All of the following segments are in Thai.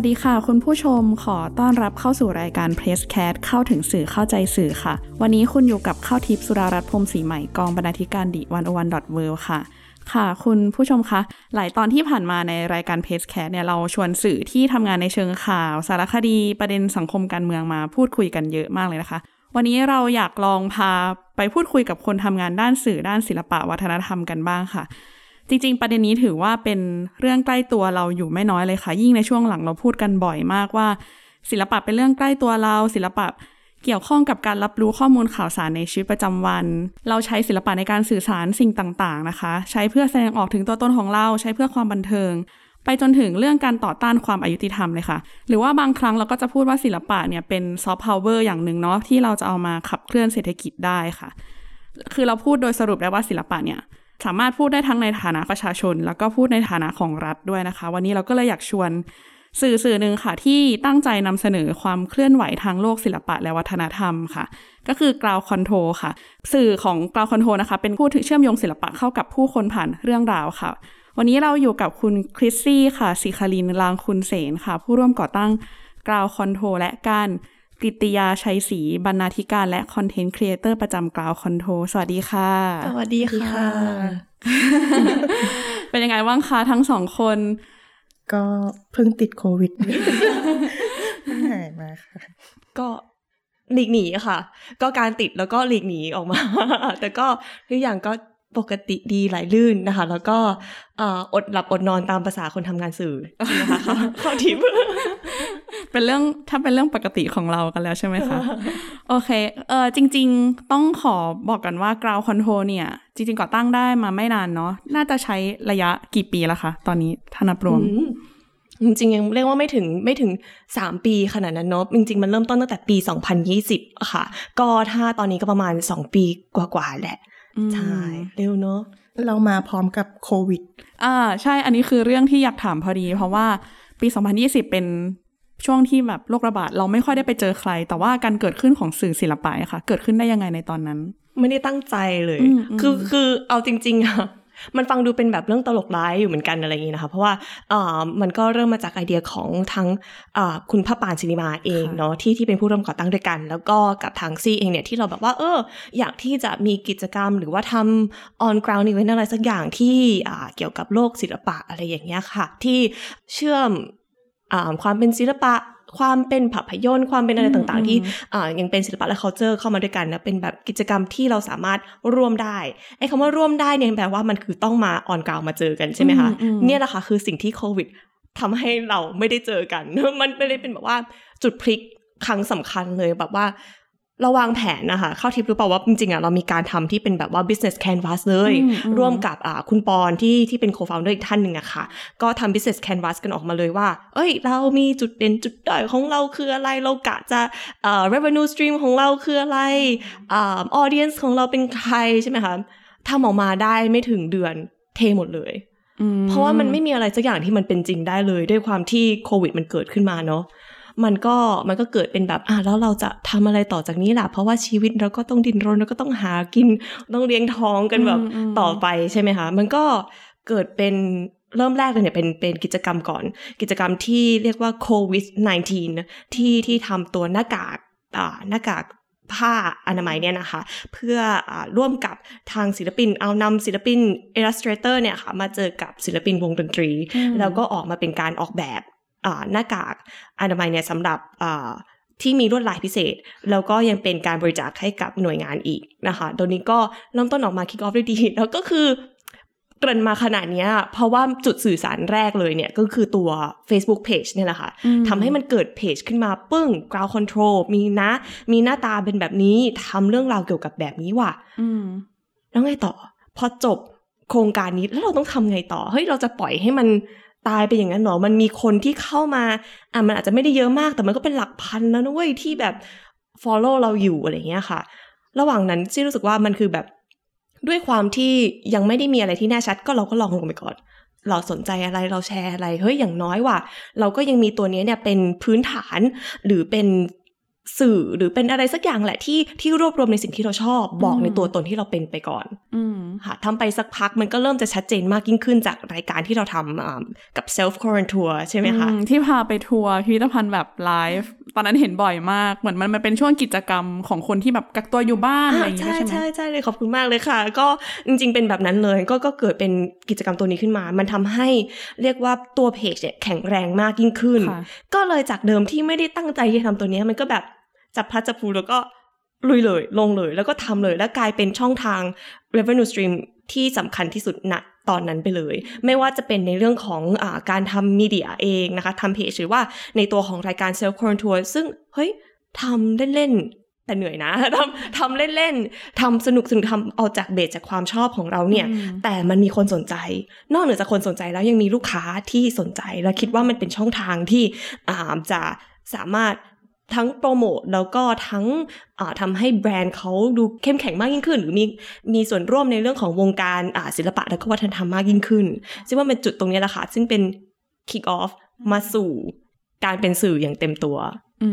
วัสดีค่ะ คุณผู้ชมขอต้อนรับเข้าสู่รายการ Press Cat เข้าถึงสื่อเข้าใจสื่อค่ะ วันนี้คุณอยู่กับข้าวทิพย์สุดารัตน์พรมศรีใหม่กองบรรณาธิการดิวันอวันดอทเวค่ะค่ะ คุณผู้ชมคะ หลายตอนที่ผ่านมาในรายการ Press Cat เนี่ยเราชวนสื่อที่ทำงานในเชิงข่าว สารคดีประเด็นสังคมการเมืองมาพูดคุยกันเยอะมากเลยนะคะ วันนี้เราอยากลองพาไปพูดคุยกับคนทำงานด้านสื่อด้านศิลปะวัฒนธรรมกันบ้างค่ะ จริง ๆ ประเด็นนี้ถือว่าเป็นเรื่องใกล้ตัวเราอยู่ไม่น้อยเลยค่ะ ยิ่งในช่วงหลังเราพูดกันบ่อยมากว่า ศิลปะเป็นเรื่องใกล้ตัวเรา ศิลปะเกี่ยวข้องกับการรับรู้ข้อมูลข่าวสารในชีวิตประจำวัน เราใช้ศิลปะในการสื่อสารสิ่งต่างๆนะคะ ใช้เพื่อแสดงออกถึงตัวตนของเรา ใช้เพื่อความบันเทิง ไปจนถึงเรื่องการต่อต้านความอยุติธรรมเลยค่ะ หรือว่าบางครั้งเราก็จะพูดว่าศิลปะเนี่ยเป็นซอฟต์พาวเวอร์อย่างหนึ่งเนาะที่เราจะเอามาขับเคลื่อนเศรษฐกิจได้ค่ะ คือเราพูดโดยสรุปได้ว่าศิลปะเนี่ย สามารถพูดได้ทั้งในฐานะประชาชน แล้วก็พูดในฐานะของรัฐด้วยนะคะ วันนี้เราก็เลยอยากชวนสื่อสื่อหนึ่งค่ะ ที่ตั้งใจนำเสนอความเคลื่อนไหวทางโลกศิลปะและวัฒนธรรมค่ะ ก็คือ Ground Control ค่ะ สื่อของ Ground Control นะคะ เป็นผู้เชื่อมโยงศิลปะเข้ากับผู้คนผ่านเรื่องราวค่ะ วันนี้เราอยู่กับคุณคริสซี่ค่ะสิคารินลางคุณเสนค่ะ ผู้ร่วมก่อตั้ง Ground Control และการ กริตยาชัยศรีบรรณาธิการและ content creator ประจำ Ground Control สวัสดีค่ะ สวัสดีค่ะ เป็นยังไงบ้างคะทั้งสองคน ก็เพิ่งติดโควิดหายมาค่ะ ก็หลีกหนีค่ะ ก็การติดแล้วก็หลีกหนีออกมา แต่ก็ทุกอย่างก็ ปกติดีไหลลื่นนะคะ แล้วก็เอ่ออดหลับอดนอนตามภาษาคนทำงานสื่อนะคะเข้าทิปเป็นเรื่องถ้าเป็นเรื่องปกติของเรากันแล้วใช่ไหมคะ โอเคเออจริง ๆ ต้องขอบอกกันว่า Ground Control เนี่ย จริง ๆ ก่อตั้งได้มาไม่นานเนาะน่าจะใช้ระยะกี่ปีแล้วคะตอนนี้ถ้านับรวมจริงๆยังเรียกว่าไม่ถึงไม่ถึงสามปีขนาดนั้นเนาะจริง ๆ มันเริ่มต้นตั้งแต่ปี 2020อะค่ะ ก็ถ้าตอนนี้ก็ประมาณ 2 ปีกว่าๆแหละ ใช่ เร็วเนาะเรามาพร้อมกับโควิด อ่า ใช่อันนี้คือเรื่องที่อยากถามพอดี เพราะว่าปี 2020 เป็นช่วงที่แบบโรคระบาด เราไม่ค่อยได้ไปเจอใคร แต่ว่าการเกิดขึ้นของสื่อศิลปะอะค่ะ เกิดขึ้นได้ยังไงในตอนนั้น ไม่ได้ตั้งใจเลยอืมอืมคือคือเอาจริงๆอะ มันฟังดูเป็นแบบเรื่องตลกร้ายอยู่เหมือนกันอะไรอย่างนี้นะคะ เพราะว่าอ่ามันก็เริ่มมาจากไอเดียของทั้งอ่าคุณพระปานศินิมาเองเนาะที่ที่เป็นผู้ร่วมก่อตั้งด้วยกัน แล้วก็กับทางซีเองเนี่ยที่เราแบบว่าเอออยากที่จะมีกิจกรรมหรือว่าทำ on ground event อะไรสักอย่างที่อ่าเกี่ยวกับโลกศิลปะอะไรอย่างเงี้ยค่ะ ที่เชื่อมอ่าความเป็นศิลปะ ความเป็นภาพยนตร์ความเป็นอะไรอืมต่างอืมๆที่อ่ายังเป็นศิลปะและ culture เข้ามาด้วยกันนะเป็นแบบกิจกรรมที่เราสามารถร่วมได้ไอ้คำว่าร่วมได้เนี่ยแปลว่ามันคือต้องมาออนกราวมาเจอกันใช่ไหมคะอืมอืมเนี่ยแหละค่ะคือสิ่งที่โควิดทำให้เราไม่ได้เจอกัน มันไม่ได้เป็นแบบว่าจุดพลิกครั้งสำคัญเลยแบบว่า เราวางแผนนะคะเข้าทิปรู้เปล่าว่าจริงๆอะเรามีการทำที่เป็นแบบว่า business canvas เลยอืมอืมร่วมกับอ่าคุณปอนที่ที่เป็น co-founder อีกท่านหนึ่งอะค่ะ ก็ทำ business canvas กันออกมาเลยว่า เอ้ย เรามีจุดเด่นจุดด้อยของเราคืออะไร เรากะจะเอ่อ revenue stream ของเราคืออะไรอ่า audience ของเราเป็นใครใช่ไหมคะทำออกมาได้ไม่ถึงเดือนเทหมดเลยอืเพราะว่ามันไม่มีอะไรสักอย่างที่มันเป็นจริงได้เลย ด้วยความที่โควิดมันเกิดขึ้นมาเนาะ มันก็มันก็เกิดเป็นแบบอะแล้วเราจะทำอะไรต่อจากนี้ล่ะ เพราะว่าชีวิตเราก็ต้องดิ้นรนเราก็ต้องหากินต้องเลี้ยงท้องกันแบบอืมอืมต่อไปใช่ไหมคะ มันก็เกิดเป็นเริ่มแรกเลยเนี่ยเป็นเป็นกิจกรรมก่อน กิจกรรมที่เรียกว่า COVID 19 ที่ที่ทำตัวหน้ากากอ่าหน้ากากผ้าอนามัยเนี่ยนะคะ เพื่ออาร่วมกับทางศิลปินเอานำศิลปิน Illustrator เนี่ยค่ะมาเจอกับศิลปินวงดนตรีอืมแล้วก็ออกมาเป็นการออกแบบอ่า หน้ากากอนามัยเนี่ยสำหรับอ่าที่มีลวดลายพิเศษ แล้วก็ยังเป็นการบริจาคให้กับหน่วยงานอีกนะคะโดยนี้ก็เริ่มต้นออกมา kick off ได้ดี แล้วก็คือเกริ่นมาขนาดเนี้ยเพราะว่าจุดสื่อสารแรกเลยเนี่ย ก็คือตัว Facebook Page เนี่ยแหละค่ะอืมทำให้มันเกิดเพจขึ้นมาปึ้ง ground control มีนะ มีหน้าตาเป็นแบบนี้ทำเรื่องราวเกี่ยวกับแบบนี้ว่ะอืมแล้วไงต่อ พอจบโครงการนี้แล้วเราต้องทำไงต่อ เฮ้ย เราจะปล่อยให้มัน ตายไปอย่างนั้นหรอ มันมีคนที่เข้ามาอะมันอาจจะไม่ได้เยอะมากแต่มันก็เป็นหลักพันแล้วนะเว้ยที่แบบ follow เราอยู่อะไรเงี้ยค่ะ ระหว่างนั้นซี่รู้สึกว่ามันคือแบบด้วยความที่ยังไม่ได้มีอะไรที่แน่ชัด ก็เราก็ลองลงไปก่อน เราสนใจอะไรเราแชร์อะไรเฮ้ยอย่างน้อยว่ะเราก็ยังมีตัวนี้เนี่ยเป็นพื้นฐานหรือเป็น สื่อหรือเป็นอะไรสักอย่างแหละที่ที่รวบรวมในสิ่งที่เราชอบบอกในตัวตนที่เราเป็นไปก่อนอืมค่ะทำไปสักพักมันก็เริ่มจะชัดเจนมากยิ่งขึ้นจากรายการที่เราทำอ่ากับ self quarantine tour ใช่ไหมคะอืมที่พาไปทัวร์พิพิธภัณฑ์แบบไลฟ์ตอนนั้นเห็นบ่อยมากเหมือนมันมันเป็นช่วงกิจกรรมของคนที่แบบกักตัวอยู่บ้านอะไรอย่างเงี้ยใช่ใช่ไหมใช่ใช่เลยขอบคุณมากเลยค่ะ ก็จริง ๆ เป็นแบบนั้นเลย ก็ก็เกิดเป็นกิจกรรมตัวนี้ขึ้นมา มันทำให้เรียกว่าตัวเพจเนี่ยแข็งแรงมากยิ่งขึ้นค่ะก็เลยจากเดิมที่ไม่ได้ตั้งใจที่จะทำตัวเนี้ยมันก็แบบ จับพลัดจับผลูแล้วก็ลุยเลย ลงเลย แล้วก็ทำเลย แล้วกลายเป็นช่องทาง revenue stream ที่สำคัญที่สุดณตอนนั้นไปเลย ไม่ว่าจะเป็นในเรื่องของอาการทำมีเดียเองนะคะทำเพจหรือว่าในตัวของรายการ self quarantine ซึ่ง เฮ้ยทำเล่นๆ แต่เหนื่อยนะทำทำเล่นๆทำสนุกสนุกทำเอาจากเบสจากความชอบของเราเนี่ยอืมแต่มันมีคนสนใจ นอกเหนือจากคนสนใจแล้วยังมีลูกค้าที่สนใจ และคิดว่ามันเป็นช่องทางที่อ่าจะสามารถ ทั้งโปรโมทแล้วก็ทั้งอ่าทำให้แบรนด์เขาดูเข้มแข็งมากยิ่งขึ้น หรือมีมีส่วนร่วมในเรื่องของวงการอ่าศิลปะและก็วัฒนธรรมมากยิ่งขึ้น ซึ่งว่าเป็นจุดตรงนี้แหละค่ะ ซึ่งเป็น kick off มาสู่การเป็นสื่ออย่างเต็มตัวอื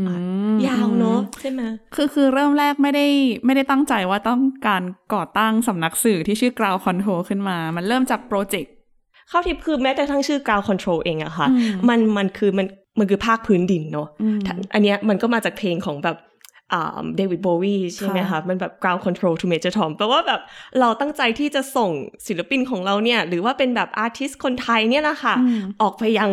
มยาวเนอะใช่ไหมคือคือเริ่มแรกไม่ได้ไม่ได้ตั้งใจว่าต้องการก่อตั้งสำนักสื่อที่ชื่อ Ground Control ขึ้นมา มันเริ่มจากโปรเจกต์เข้าทิปคือแม้แต่ทั้งชื่อ ground control เองอะค่ะอืมมันมันคือมัน มันคือภาคพื้นดินเนอะอืมอันเนี้ยมันก็มาจากเพลงของแบบอ่าเดวิดโบวีใช่ไหมค่ะคะมันแบบ ground control to major tom แปลว่าแบบเราตั้งใจที่จะส่งศิลปินของเราเนี่ย หรือว่าเป็นแบบอาร์ติสคนไทยเนี่ยแหละค่ะอืมออกไปยัง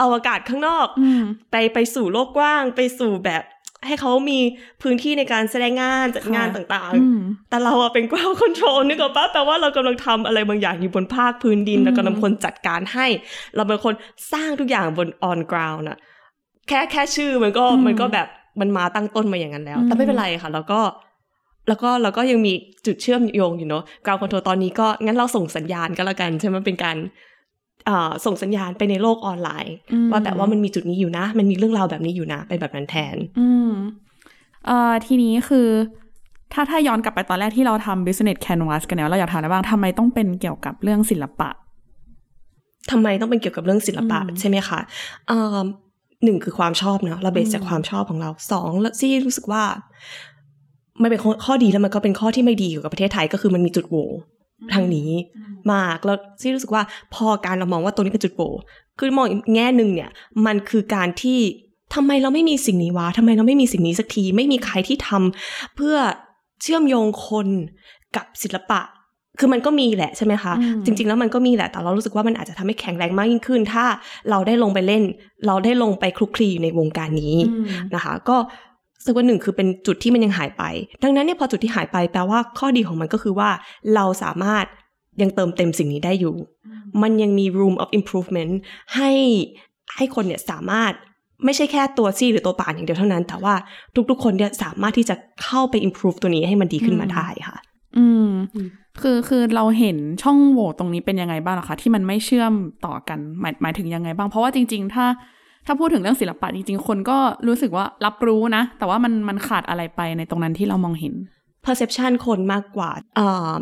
อวกาศข้างนอกอืมไปไปสู่โลกกว้าง ไปสู่แบบ ให้เขามีพื้นที่ในการแสดงงานจัดงานค่ะต่างอืมๆแต่เราอะเป็น ground control นึกออกปะแปลว่าเรากำลังทำอะไรบางอย่างอยู่บนภาคพื้นดินอืมเรากำลังคนจัดการให้ เราเป็นคนสร้างทุกอย่างบน on ground อะแค่แค่ชื่อมันก็มันก็แบบมันมาตั้งต้นมาอย่างนั้นแล้ว แต่ไม่เป็นไรค่ะ แล้วก็แล้วก็เราก็ยังมีจุดเชื่อมโยงอยู่เนาะ ground control ตอนนี้ก็งั้นเราส่งสัญญาณก็แล้วกันใช่ไหมเป็นการอ่า ส่งสัญญาณไปในโลกออนไลน์อืมว่าแบบว่ามันมีจุดนี้อยู่นะ มันมีเรื่องราวแบบนี้อยู่นะเป็นแบบนั้นแทน อืมเอ่อทีนี้คือถ้าถ้าย้อนกลับไปตอนแรกที่เราทำ business canvas กันเนี่ยเราอยากถามอะไรบ้างทำไมต้องเป็นเกี่ยวกับเรื่องศิลปะทำไมต้องเป็นเกี่ยวกับเรื่องศิลปะอืมใช่ไหมคะเอ่อหนึ่งคือความชอบเนาะเราเบสอืมจากความชอบของเราสองแล้วซี่รู้สึกว่ามันเป็นข้อข้อดีแล้วมันก็เป็นข้อที่ไม่ดีเกี่ยวกับประเทศไทยก็คือมันมีจุดโหว่ ทางนี้มากแล้วซี่รู้สึกว่าพอการเรามองว่าตรงนี้เป็นจุดโหว่คือมองอีกแง่หนึ่งเนี่ย มันคือการที่ทำไมเราไม่มีสิ่งนี้วะทำไมเราไม่มีสิ่งนี้สักที ไม่มีใครที่ทำเพื่อเชื่อมโยงคนกับศิลปะ คือมันก็มีแหละใช่ไหมคะอืมจริง ๆ แล้วมันก็มีแหละ แต่เรารู้สึกว่ามันอาจจะทำให้แข็งแรงมากยิ่งขึ้น ถ้าเราได้ลงไปเล่น เราได้ลงไปคลุกคลีอยู่ในวงการนี้อืมนะคะ ก็ รู้สึกว่าหนึ่งคือเป็นจุดที่มันยังหายไป ดังนั้นเนี่ยพอจุดที่หายไปแปลว่าข้อดีของมันก็คือว่าเราสามารถยังเติมเต็มสิ่งนี้ได้อยู่ มันยังมี room of improvement ให้ให้คนเนี่ยสามารถไม่ใช่แค่ตัวซี่หรือตัวป่านอย่างเดียวเท่านั้น แต่ว่าทุกๆ คนเนี่ยสามารถที่จะเข้าไป improve ตัวนี้ให้มันดีขึ้นมาได้ค่ะ อืมอืมคือคือเราเห็นช่องโหว่ตรงนี้เป็นยังไงบ้างล่ะคะที่มันไม่เชื่อมต่อกันหมายหมายถึงยังไงบ้าง เพราะว่าจริง ๆ ถ้า ถ้าพูดถึงเรื่องศิลปะจริงๆ คนก็รู้สึกว่ารับรู้นะ แต่ว่ามันมันขาดอะไรไปในตรงนั้นที่เรามองเห็น perception คนมากกว่าอ่า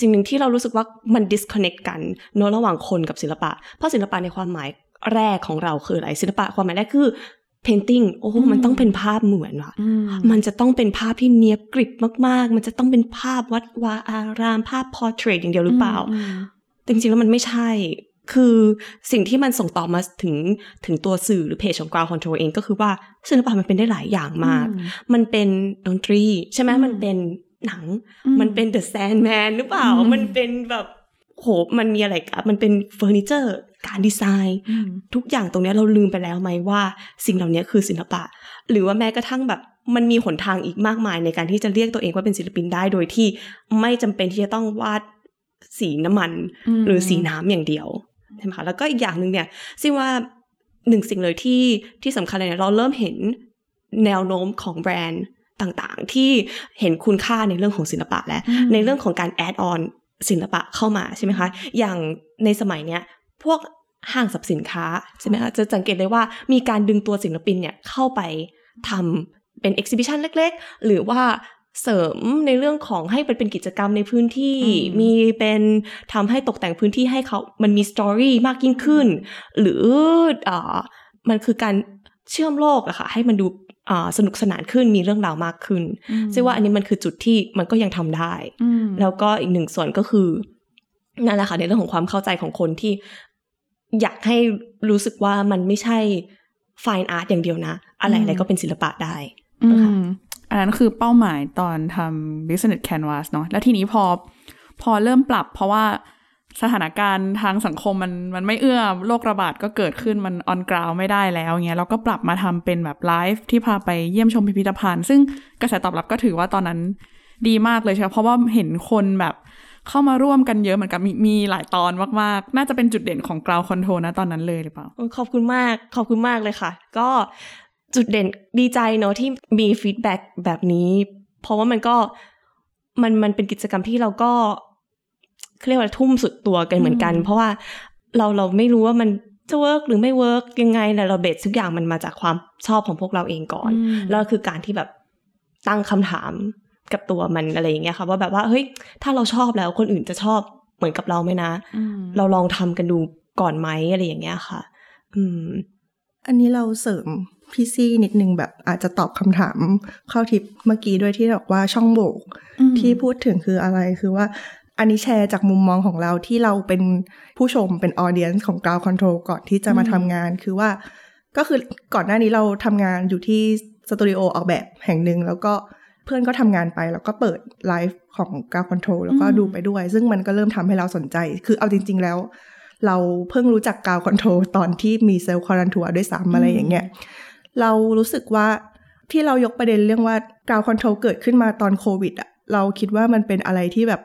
สิ่งหนึ่งที่เรารู้สึกว่ามัน disconnect กันเนอะระหว่างคนกับศิลปะ เพราะศิลปะในความหมายแรกของเราคืออะไรศิลปะความหมายแรกคือ painting โอ้โหอืมมันต้องเป็นภาพเหมือนว่ะอืมมันจะต้องเป็นภาพที่เนียบกริบมากๆ มันจะต้องเป็นภาพวัดวาอารามภาพ portrait อย่างเดียวหรือเปล่าอืมแต่จริงๆแล้วมันไม่ใช่ คือสิ่งที่มันส่งต่อมาถึงถึงตัวสื่อหรือเพจของ Ground Control เองก็คือว่าศิลปะมันเป็นได้หลายอย่างมากอืมมันเป็นดนตรี ใช่ไหมอืมมันเป็นหนังอืมมันเป็น The Sandman หรือเปล่าอืมมันเป็นแบบโหมันมีอะไรกันมันเป็นเฟอร์นิเจอร์ การดีไซน์อืมทุกอย่างตรงเนี้ยเราลืมไปแล้วไหมว่า สิ่งเหล่านี้คือศิลปะ หรือว่าแม้กระทั่งแบบมันมีหนทางอีกมากมายในการที่จะเรียกตัวเองว่าเป็นศิลปินได้โดยที่ไม่จำเป็นที่จะต้องวาดสีน้ำมันอืมหรือสีน้ำอย่างเดียว ใช่ไหมคะแล้วก็อีกอย่างหนึ่งเนี่ยซึ่งว่าหนึ่งสิ่งเลยที่ที่สำคัญเลยเนี่ยเราเริ่มเห็นแนวโน้มของแบรนด์ต่างๆ ที่เห็นคุณค่าในเรื่องของศิลปะและอืมในเรื่องของการแอดออนศิลปะเข้ามาใช่ไหมคะ อย่างในสมัยเนี้ยพวกห้างสรรพสินค้าใช่ไหมคะ จะสังเกตได้ว่ามีการดึงตัวศิลปินเนี่ยเข้าไปทำเป็นเอ็กซิบิชันเล็ก ๆ หรือว่า เสริมในเรื่องของให้เป็นเป็นกิจกรรมในพื้นที่อืมมีเป็นทำให้ตกแต่งพื้นที่ให้เขามันมีสตอรี่มากยิ่งขึ้น หรืออ่ามันคือการเชื่อมโลกอะค่ะให้มันดูอ่าสนุกสนานขึ้นมีเรื่องราวมากขึ้นซึ่งว่าอันนี้มันคือจุดที่มันก็ยังทำได้อืมแล้วก็อีกหนึ่งส่วนก็คือนั่นแหละค่ะในเรื่องของความเข้าใจของคนที่อยากให้รู้สึกว่ามันไม่ใช่ fine art อย่างเดียวนะ อะไรอะไรก็เป็นศิลปะได้อืนะคะม อันนั้นคือเป้าหมายตอนทำ business canvas เนาะแล้วทีนี้พอพอเริ่มปรับ เพราะว่าสถานการณ์ทางสังคมมันมันไม่เอื้อโรคระบาดก็เกิดขึ้นมัน on ground ไม่ได้แล้วเงี้ยเราก็ปรับมาทำเป็นแบบไลฟ์ที่พาไปเยี่ยมชมพิพิธภัณฑ์ ซึ่งกระแสตอบรับก็ถือว่าตอนนั้นดีมากเลยใช่ไหมเพราะว่าเห็นคนแบบเข้ามาร่วมกันเยอะเหมือนกันมีมีหลายตอนมาก ๆ น่าจะเป็นจุดเด่นของ ground control นะตอนนั้นเลยหรือเปล่า ขอบคุณมาก ขอบคุณมากเลยค่ะ ก็ จุดเด่นดีใจเนอะที่มี feedback แบบนี้ เพราะว่ามันก็มันมันเป็นกิจกรรมที่เราก็เขาเรียกว่าทุ่มสุดตัวกันเหมือนกันอืมเพราะว่าเราเราไม่รู้ว่ามันจะ work หรือไม่ work ยังไงแต่เรา base ทุกอย่างมันมาจากความชอบของพวกเราเองก่อน แล้วคือการที่แบบตั้งคำถามกับตัวมันอะไรอย่างเงี้ยค่ะว่าแบบว่าเฮ้ยถ้าเราชอบแล้วคนอื่นจะชอบเหมือนกับเราไหมนะอืมเราลองทำกันดูก่อนไหมอะไรอย่างเงี้ยค่ะ อืม อันนี้เราเสริมพี่ซี่นิดนึงแบบอาจจะตอบคำถามเข้าทิปเมื่อกี้ด้วยที่บอกว่าช่องโหว่อืมที่พูดถึงคืออะไรคือว่าอันนี้แชร์จากมุมมองของเราที่เราเป็นผู้ชมเป็น audience ของ Ground Control ก่อนที่จะมาอืมทำงานคือว่า ก็คือก่อนหน้านี้เราทำงานอยู่ที่สตูดิโอออกแบบแห่งหนึ่งแล้วก็เพื่อนก็ทำงานไปแล้วก็เปิดไลฟ์ของ Ground Control แล้วก็ดูไปด้วย ซึ่งมันก็เริ่มทำให้เราสนใจ คือเอาจริง ๆ แล้ว เราเพิ่งรู้จัก Ground Control ตอนที่มีเซลล์ควอรันทัวด้วยซ้ำอะไรอย่างเงี้ย เรารู้สึกว่าที่เรายกประเด็นเรื่องว่า Ground Control เกิดขึ้นมาตอนโควิดอะเราคิดว่ามันเป็นอะไรที่แบบ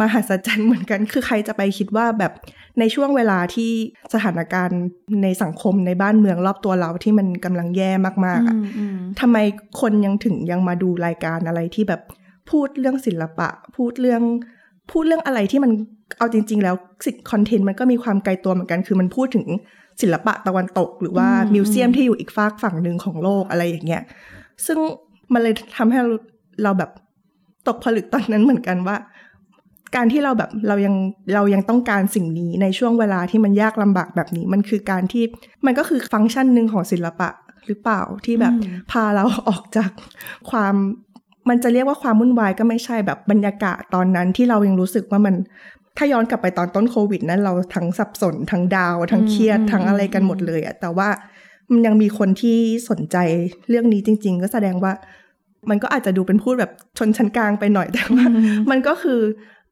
มหัศจรรย์เหมือนกัน คือใครจะไปคิดว่าแบบในช่วงเวลาที่สถานการณ์ในสังคมในบ้านเมืองรอบตัวเราที่มันกำลังแย่มากๆอะอืมอืมทำไมคนยังถึงยังมาดูรายการอะไรที่แบบพูดเรื่องศิลปะ พูดเรื่องพูดเรื่องอะไรที่มัน เอาจริง ๆ แล้วสิคอนเทนต์มันก็มีความไกลตัวเหมือนกัน คือมันพูดถึงศิลปะตะวันตก หรือว่าอืมมิวเซียมที่อยู่อีกฝากฝั่งหนึ่งของโลกอะไรอย่างเงี้ย ซึ่งมันเลยทำให้เราเราแบบตกผลึกตอนนั้นเหมือนกันว่า การที่เราแบบเรายังเรายังต้องการสิ่งนี้ในช่วงเวลาที่มันยากลำบากแบบนี้ มันคือการที่มันก็คือฟังก์ชันหนึ่งของศิลปะหรือเปล่าที่แบบอืมพาเราออกจากความมันจะเรียกว่าความวุ่นวายก็ไม่ใช่แบบบรรยากาศตอนนั้นที่เรายังรู้สึกว่ามัน ถ้าย้อนกลับไปตอนต้นโควิดนั้นเราทั้งสับสนทั้งดาว ทั้งเครียดอืมทั้งอะไรกันหมดเลยอะแต่ว่ามันยังมีคนที่สนใจเรื่องนี้จริง ๆ ก็แสดงว่า มันก็อาจจะดูเป็นพูดแบบชนชั้นกลางไปหน่อยแต่ว่า มันก็คือ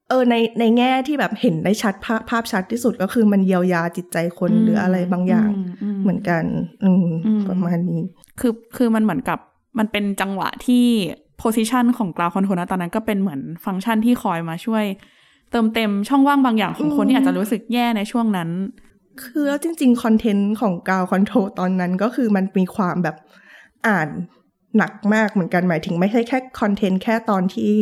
เออในในแง่ที่แบบเห็นได้ชัดภาพภาพชัดที่สุดก็คือมันเยียวยาจิตใจคนหรืออะไรบางอย่างมเหมือนกัน อืมอืมประมาณนี้ คือคือมันเหมือนกับมันเป็นจังหวะที่ position ของ GroundControl นะตอนนั้นก็เป็นเหมือนฟังก์ชันที่คอยมาช่วย เติมเต็มช่องว่างบางอย่างของคนอืมที่อาจจะรู้สึกแย่ในช่วงนั้น คือแล้วจริงๆ คอนเทนต์ของ GroundControl ตอนนั้นก็คือมันมีความแบบอ่านหนักมากเหมือนกันหมายถึงไม่ใช่แค่คอนเทนต์แค่ตอนที่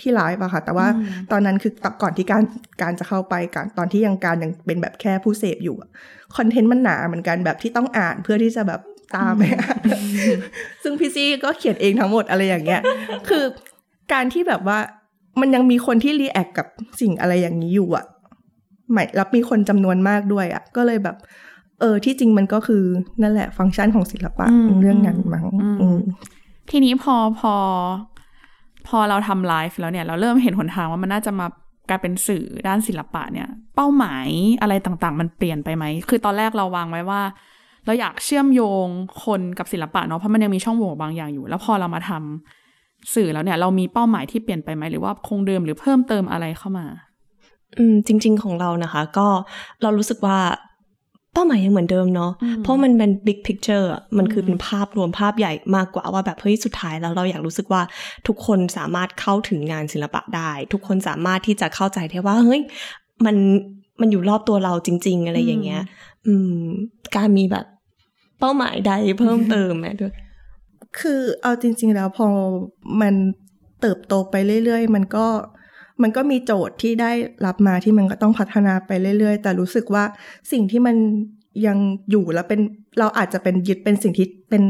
ที่ไลฟ์อะค่ะ แต่ว่าอืมตอนนั้นคือตก่อนที่การการจะเข้าไปการตอนที่ยังการยังเป็นแบบแค่ผู้เสพอยู่อะคอนเทนต์มันหนาเหมือนกันแบบที่ต้องอ่านเพื่อที่จะแบบตามไปอ่านซึ่งพี่ซี่ก็เขียนเองทั้งหมดอะไรอย่างเงี้ย คือการที่แบบว่า มันยังมีคนที่ react กับสิ่งอะไรอย่างนี้อยู่อะหมายแล้วมีคนจำนวนมากด้วยอะก็เลยแบบ เออที่จริงมันก็คือนั่นแหละ ฟังก์ชันของศิลปะอืมเรื่องนั้นมั้งอืมอืมทีนี้พอพอ พอเราทำไลฟ์แล้วเนี่ย เราเริ่มเห็นหนทางว่ามันน่าจะมากลายเป็นสื่อด้านศิลปะเนี่ย เป้าหมายอะไรต่างๆ มันเปลี่ยนไปไหม คือตอนแรกเราวางไว้ว่า เราอยากเชื่อมโยงคนกับศิลปะเนาะเพราะมันยังมีช่องโหว่บางอย่างอยู่ แล้วพอเรามาทำ สื่อแล้วเนี่ย เรามีเป้าหมายที่เปลี่ยนไปไหมหรือว่าคงเดิมหรือเพิ่มเติมอะไรเข้ามา อืมจริง ๆ ของเรานะคะ ก็เรารู้สึกว่าเป้าหมายยังเหมือนเดิมเนาะอืมเพราะมันเป็น big picture อะมันคือมเป็นภาพรวมภาพใหญ่มากกว่าว่าแบบเฮ้ยสุดท้ายแล้วเราอยากรู้สึกว่าทุกคนสามารถเข้าถึงงานศิลปะได้ ทุกคนสามารถที่จะเข้าใจได้ว่าเฮ้ยมันมันอยู่รอบตัวเราจริง ๆ อะไรอย่างเงี้ย อืม การมีแบบเป้าหมายใดเพิ่มเติมไหมด้วย คือเอาจริง ๆ แล้วพอมันเติบโตไปเรื่อย ๆ มันก็มันก็มีโจทย์ที่ได้รับมาที่มันก็ต้องพัฒนาไปเรื่อย ๆ แต่รู้สึกว่าสิ่งที่มันยังอยู่แล้วเป็นเราอาจจะเป็นยึดเป็นสิ่งที่เป็น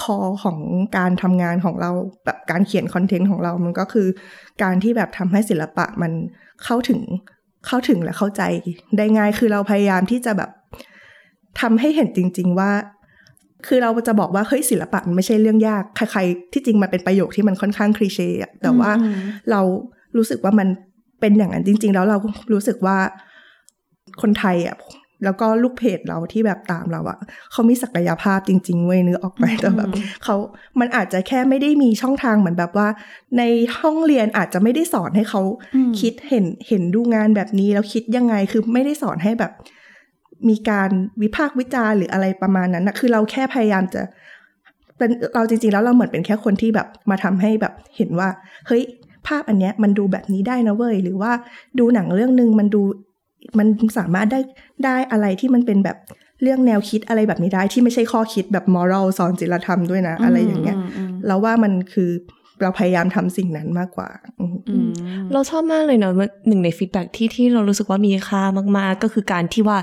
คอของการทำงานของเราแบบการเขียนคอนเทนต์ของเรามันก็คือการที่แบบทำให้ศิลปะมันเข้าถึงเข้าถึงและเข้าใจได้ง่ายคือเราพยายามที่จะแบบทำให้เห็นจริง ๆ ว่า คือเราจะบอกว่าเฮ้ยศิลปะมันไม่ใช่เรื่องยาก ใครๆที่จริงมันเป็นประโยคที่มันค่อนข้างคลีเช่อะแต่ว่าอืมเรารู้สึกว่ามันเป็นอย่างนั้นจริง ๆ แล้วเรารู้สึกว่าคนไทยอะแล้วก็ลูกเพจเราที่แบบตามเราอะเขามีศักยภาพจริง ๆ เว้ยนึกออกไหมแต่แบบเขามันอาจจะแค่ไม่ได้มีช่องทางเหมือนแบบว่า ในห้องเรียนอาจจะไม่ได้สอนให้เขาอืมคิดเห็นเห็นดูงานแบบนี้แล้วคิดยังไงคือไม่ได้สอนให้แบบ มีการวิพากษ์วิจารณ์หรืออะไรประมาณนั้นนะคือเราแค่พยายามจะเป็นเราจริงๆแล้วเราเหมือนเป็นแค่คนที่แบบมาทำให้แบบเห็นว่า เฮ้ย ภาพอันเนี้ยมันดูแบบนี้ได้นะเว้ย หรือว่าดูหนังเรื่องหนึ่งมันดูมันสามารถได้ได้อะไรที่มันเป็นแบบเรื่องแนวคิดอะไรแบบนี้ได้ที่ไม่ใช่ข้อคิดแบบมอรัลสอนศีลธรรมด้วยนะ อะไรอย่างเงี้ยมอืมแล้วว่ามันคือ เราพยายามทำสิ่งนั้นมากกว่าอืมอืมเราชอบมากเลยเนาะว่าหนึ่งในฟีดแบ็ที่ที่เรารู้สึกว่ามีค่ามาก ๆ ก็คือการที่ว่า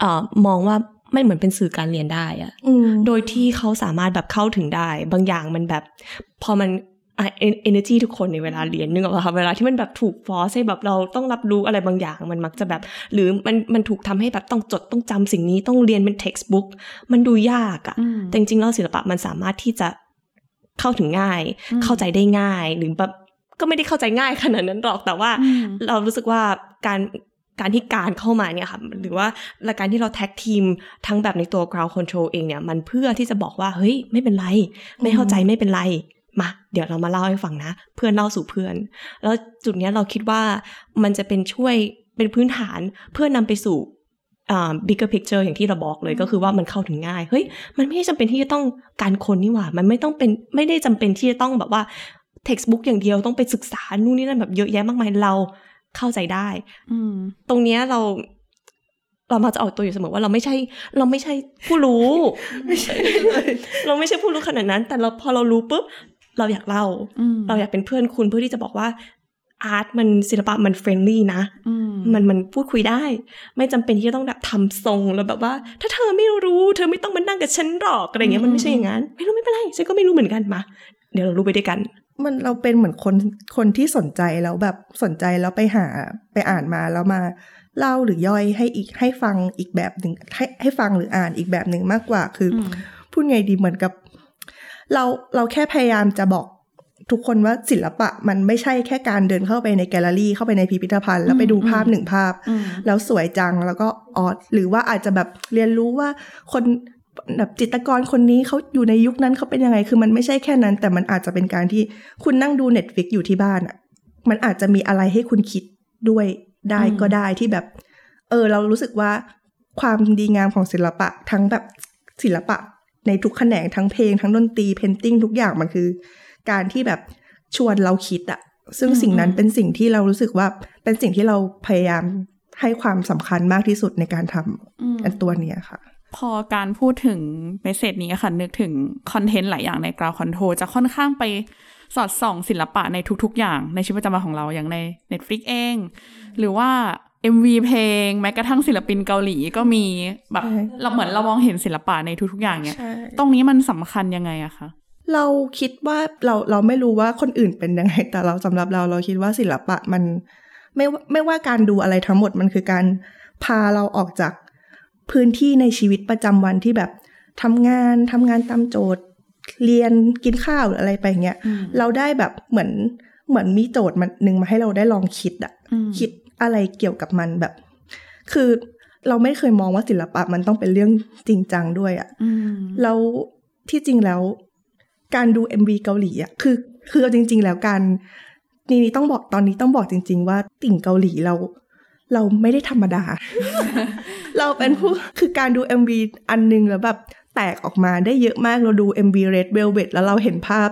เอ่อมองว่าไม่เหมือนเป็นสื่อการเรียนได้อะอืมโดยที่เขาสามารถแบบเข้าถึงได้ บางอย่างมันแบบ พอมันอะ en- energy ทุกคนในเวลาเรียนนึกออกปะคะเวลาที่มันแบบถูกฟอสให้แบบเราต้องรับรู้อะไรบางอย่างมันมักจะแบบ หรือมันมันถูกทำให้แบบต้องจดต้องจำสิ่งนี้ต้องเรียนเป็น textbook มันดูยากอะอืมแต่จริงๆแล้วศิลปะมันสามารถที่จะ เข้าถึงง่ายอืมเข้าใจได้ง่าย หรือแบบก็ไม่ได้เข้าใจง่ายขนาดนั้นหรอกแต่ว่าอืมเรารู้สึกว่าการการที่การเข้ามาเนี่ยค่ะหรือว่าและการที่เราแท็กทีมทั้งแบบในตัว ground control เองเนี่ย มันเพื่อที่จะบอกว่า เฮ้ย ไม่เป็นไร ไม่เข้าใจไม่เป็นไร มา เดี๋ยวเรามาเล่าให้ฟังนะ เพื่อนเล่าสู่เพื่อน แล้วจุดเนี้ยเราคิดว่ามันจะเป็นช่วยเป็นพื้นฐานเพื่อนำไปสู่ อ่า bigger picture อย่างที่เราบอกเลยก็คือว่ามันเข้าถึงง่าย เฮ้ย มันไม่ได้จำเป็นที่จะต้องการคนนี่หว่า มันไม่ต้องเป็นไม่ได้จำเป็นที่จะต้องแบบว่า textbook อย่างเดียวต้องไปศึกษานู่นนี่นั่นแบบเยอะแยะมากมายเราเข้าใจได้ อืมตรงเนี้ยเราเรามาจะออกตัวอยู่เสมอว่าเราไม่ใช่ เราไม่ใช่ผู้รู้ไม่ใช่เราไม่ใช่ผู้รู้ขนาดนั้น แต่เราพอเรารู้ปุ๊บเราอยากเล่าอืมเราอยากเป็นเพื่อนคุณเพื่อที่จะบอกว่า อาร์ตมันศิลปะมันเฟรนลี่นะอืมมันมันพูดคุยได้ ไม่จำเป็นที่จะต้องแบบทำทรงแล้วแบบว่า ถ้าเธอไม่รู้เธอไม่ต้องมานั่งกับฉันหรอกอะไรเงี้ยมันไม่ใช่อย่างนั้น ไม่รู้ไม่เป็นไรฉันก็ไม่รู้เหมือนกันมา เดี๋ยวเรารู้ไปด้วยกัน มันเราเป็นเหมือนคนคนที่สนใจแล้วแบบสนใจแล้วไปหาไปอ่านมาแล้วมาเล่าหรือย่อยให้อีกให้ฟังอีกแบบหนึ่งให้ให้ฟังหรืออ่านอีกแบบหนึ่งมากกว่าคืออมพูดไงดีเหมือนกับ เราเราแค่พยายามจะบอก ทุกคนว่าศิลปะมันไม่ใช่แค่การเดินเข้าไปในแกลเลอรี่เข้าไปในพิพิธภัณฑ์ แล้วไปดูภาพหนึ่งภาพอืมแล้วสวยจังแล้วก็ออดหรือว่าอาจจะแบบเรียนรู้ว่าคนแบบจิตรกรคนนี้เขาอยู่ในยุคนั้นเขาเป็นยังไง คือมันไม่ใช่แค่นั้น แต่มันอาจจะเป็นการที่คุณนั่งดู Netflix อยู่ที่บ้านอะ มันอาจจะมีอะไรให้คุณคิดด้วยได้อืมก็ได้ที่แบบ เออ เรารู้สึกว่าความดีงามของศิลปะทั้งแบบศิลปะในทุกแขนงทั้งเพลงทั้งดนตรีเพนติ้งทุกอย่างมันคือ การที่แบบชวนเราคิดอะซึ่งสิ่งนั้นเป็นสิ่งที่เรารู้สึกว่าเป็นสิ่งที่เราพยายามให้ความสำคัญมากที่สุดในการทอืมำอันตัวเนี้ยค่ะ พอการพูดถึงเมสเซจนี้ค่ะ นึกถึงคอนเทนต์หลายอย่างใน Ground Control จะค่อนข้างไปสอดส่องศิลปะในทุกๆ อย่างในชีวิตประจำวันของเราอย่างใน Netflix เอง หรือว่า MV เพลง แม้กระทั่งศิลปินเกาหลีก็มีแบบใช่เราเหมือนเรามองเห็นศิลปะในทุกๆ อย่างเนี้ยใช่ตรงนี้มันสำคัญยังไงอะคะ เราคิดว่าเราเราไม่รู้ว่าคนอื่นเป็นยังไง แต่เราสำหรับเราเราคิดว่าศิลปะมันไม่ว่าไม่ว่าการดูอะไรทั้งหมดมันคือการพาเราออกจากพื้นที่ในชีวิตประจำวันที่แบบทำงานทำงานตามโจทย์ เรียนกินข้าวหรืออะไรไปเงี้ยอืมเราได้แบบเหมือนเหมือนมีโจทย์มันหนึ่งมาให้เราได้ลองคิดอะอืมคิดอะไรเกี่ยวกับมันแบบ คือเราไม่เคยมองว่าศิลปะมันต้องเป็นเรื่องจริงจังด้วยอะอืมแล้วที่จริงแล้ว การดู MV เกาหลีอะคือคือเอาจริง ๆ แล้วการนี่นี่ต้องบอกตอนนี้ต้องบอกจริง ๆ ว่าติ่งเกาหลีเรา เราไม่ได้ธรรมดา เราเป็นผู้คือการดู MV อันหนึงแล้วแบบแตกออกมาได้เยอะมากเราดู MV Red Velvet แล้วเราเห็นภาพ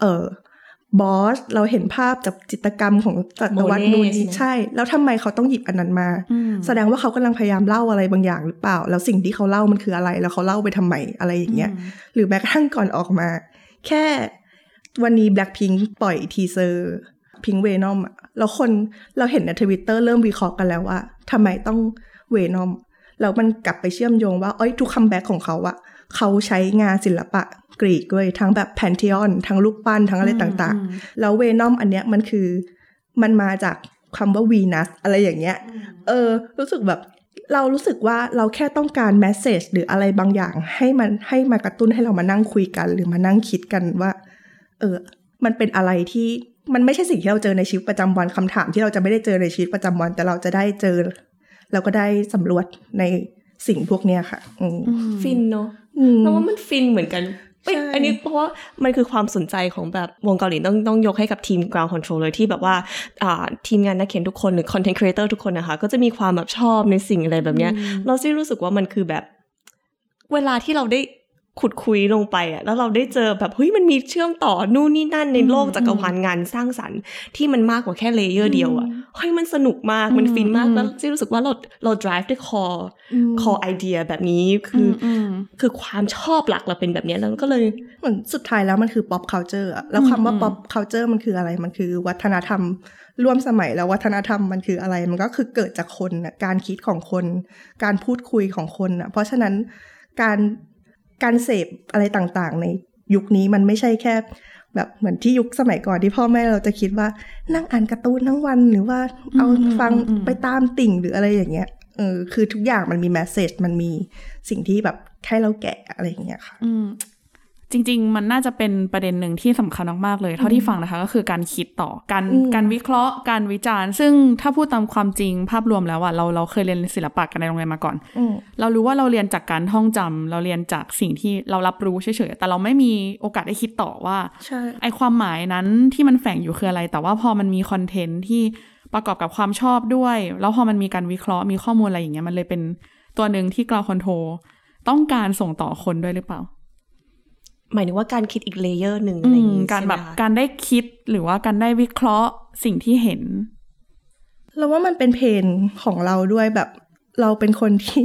เออบอสเราเห็นภาพจากจิตรกรรมของจักรวรรดิโมเน่นูนใช่ไหมใช่ แล้วทำไมเขาต้องหยิบอันนั้นมาอืมแสดงว่าเขากำลังพยายามเล่าอะไรบางอย่างหรือเปล่า แล้วสิ่งที่เขาเล่ามันคืออะไร แล้วเขาเล่าไปทำไมอะไรอย่างเงี้ยหรือแม้กระทั่งก่อนออกมา แค่วันนี้ Blackpink ปล่อยทีเซอร์ Pink Venom อะแล้วคนเราเห็นในทวิตเตอร์เริ่มวิเคราะห์กันแล้วว่าทำไมต้อง Venom แล้วมันกลับไปเชื่อมโยงว่าเอ้ยทุก comeback ของเขาอะเขาใช้งานศิลปะกรีกด้วยทั้งแบบ Pantheon ทั้งรูปปั้นทั้งอะไรต่างๆ แล้ว Venom อันเนี้ยมันคือมันมาจากคำว่าวีนัสอะไรอย่างเงี้ย เออ รู้สึกแบบ เรารู้สึกว่าเราแค่ต้องการ message หรืออะไรบางอย่าง ให้มันให้มากระตุ้นให้เรามานั่งคุยกัน หรือมานั่งคิดกันว่า เออ มันเป็นอะไรที่มันไม่ใช่สิ่งที่เราเจอในชีวิตประจำวันคำถามที่เราจะไม่ได้เจอในชีวิตประจำวัน แต่เราจะได้เจอแล้วก็ได้สำรวจในสิ่งพวกเนี้ยค่ะอืมฟินเนาะอืมเพราะว่ามันฟินเหมือนกันเอ้ยใช่อันนี้เพราะว่ามันคือความสนใจของแบบวงเกาหลีต้องต้องยกให้กับทีม ground control เลยที่แบบว่าอ่าทีมงานนักเขียนทุกคนหรือ content creator ทุกคนนะคะ ก็จะมีความแบบชอบในสิ่งอะไรแบบเนี้ย เราซี่รู้สึกว่ามันคือแบบเวลาที่เราได้ ขุดคุยลงไปอะแล้วเราได้เจอแบบเฮ้ยมันมีเชื่อมต่อนู่นนี่นั่นในโลกอืมจักรวาลงานสร้างสรรค์ที่มันมากกว่าแค่เลเยอร์เดียวอะเฮ้ยมันสนุกมากมันฟินมากอืมแล้วซี่รู้สึกว่าเราเรา drive ด้วย core อืม core idea แบบนี้คืออมคือความชอบหลักเราเป็นแบบเนี้ยแล้วก็เลยเหมือนสุดท้ายแล้วมันคือ pop culture อะแล้วคำว่าอืม pop culture มันคืออะไรมันคือวัฒนธรรมร่วมสมัยแล้ววัฒนธรรมมันคืออะไร มันก็คือเกิดจากคนน่ะการคิดของคน การพูดคุยของคนน่ะเพราะฉะนั้นการ การเสพอะไรต่างๆ ในยุคนี้มันไม่ใช่แค่ แบบเหมือนที่ยุคสมัยก่อนที่พ่อแม่เราจะคิดว่านั่งอ่านการ์ตูนทั้งวันหรือว่าเอาฟังไปตามติ่งหรืออะไรอย่างเงี้ยเออคือทุกอย่างมันมีแมสเซจมันมีสิ่งที่แบบให้เราแกะอะไรอย่างเงี้ยค่ะอืม จริง ๆ มันน่าจะเป็นประเด็นหนึ่งที่สำคัญมากๆเลย เท่าที่ฟังนะคะ ก็คือการคิดต่อการอืมการวิเคราะห์ การวิจารณ์ ซึ่งถ้าพูดตามความจริงภาพรวมแล้วอะเราเราเคยเรียนศิลปะกันในโรงเรียนมาก่อนอืมเรารู้ว่าเราเรียนจากการท่องจำเราเรียนจากสิ่งที่เรารับรู้เฉยๆแต่เราไม่มีโอกาสได้คิดต่อว่าใช่ไอความหมายนั้นที่มันแฝงอยู่คืออะไร แต่ว่าพอมันมีคอนเทนต์ที่ประกอบกับความชอบด้วย แล้วพอมันมีการวิเคราะห์มีข้อมูลอะไรอย่างเงี้ยมันเลยเป็นตัวหนึ่งที่กราวคอนโทรต้องการส่งต่อคนด้วยหรือเปล่า หมายถึงว่าการคิดอีกเลเยอร์หนึ่งอือะไรอย่างมงี้การใช่ไหมแบบคะการได้คิดหรือว่าการได้วิเคราะห์สิ่งที่เห็น เราว่ามันเป็นเพนของเราด้วยแบบเราเป็นคนที่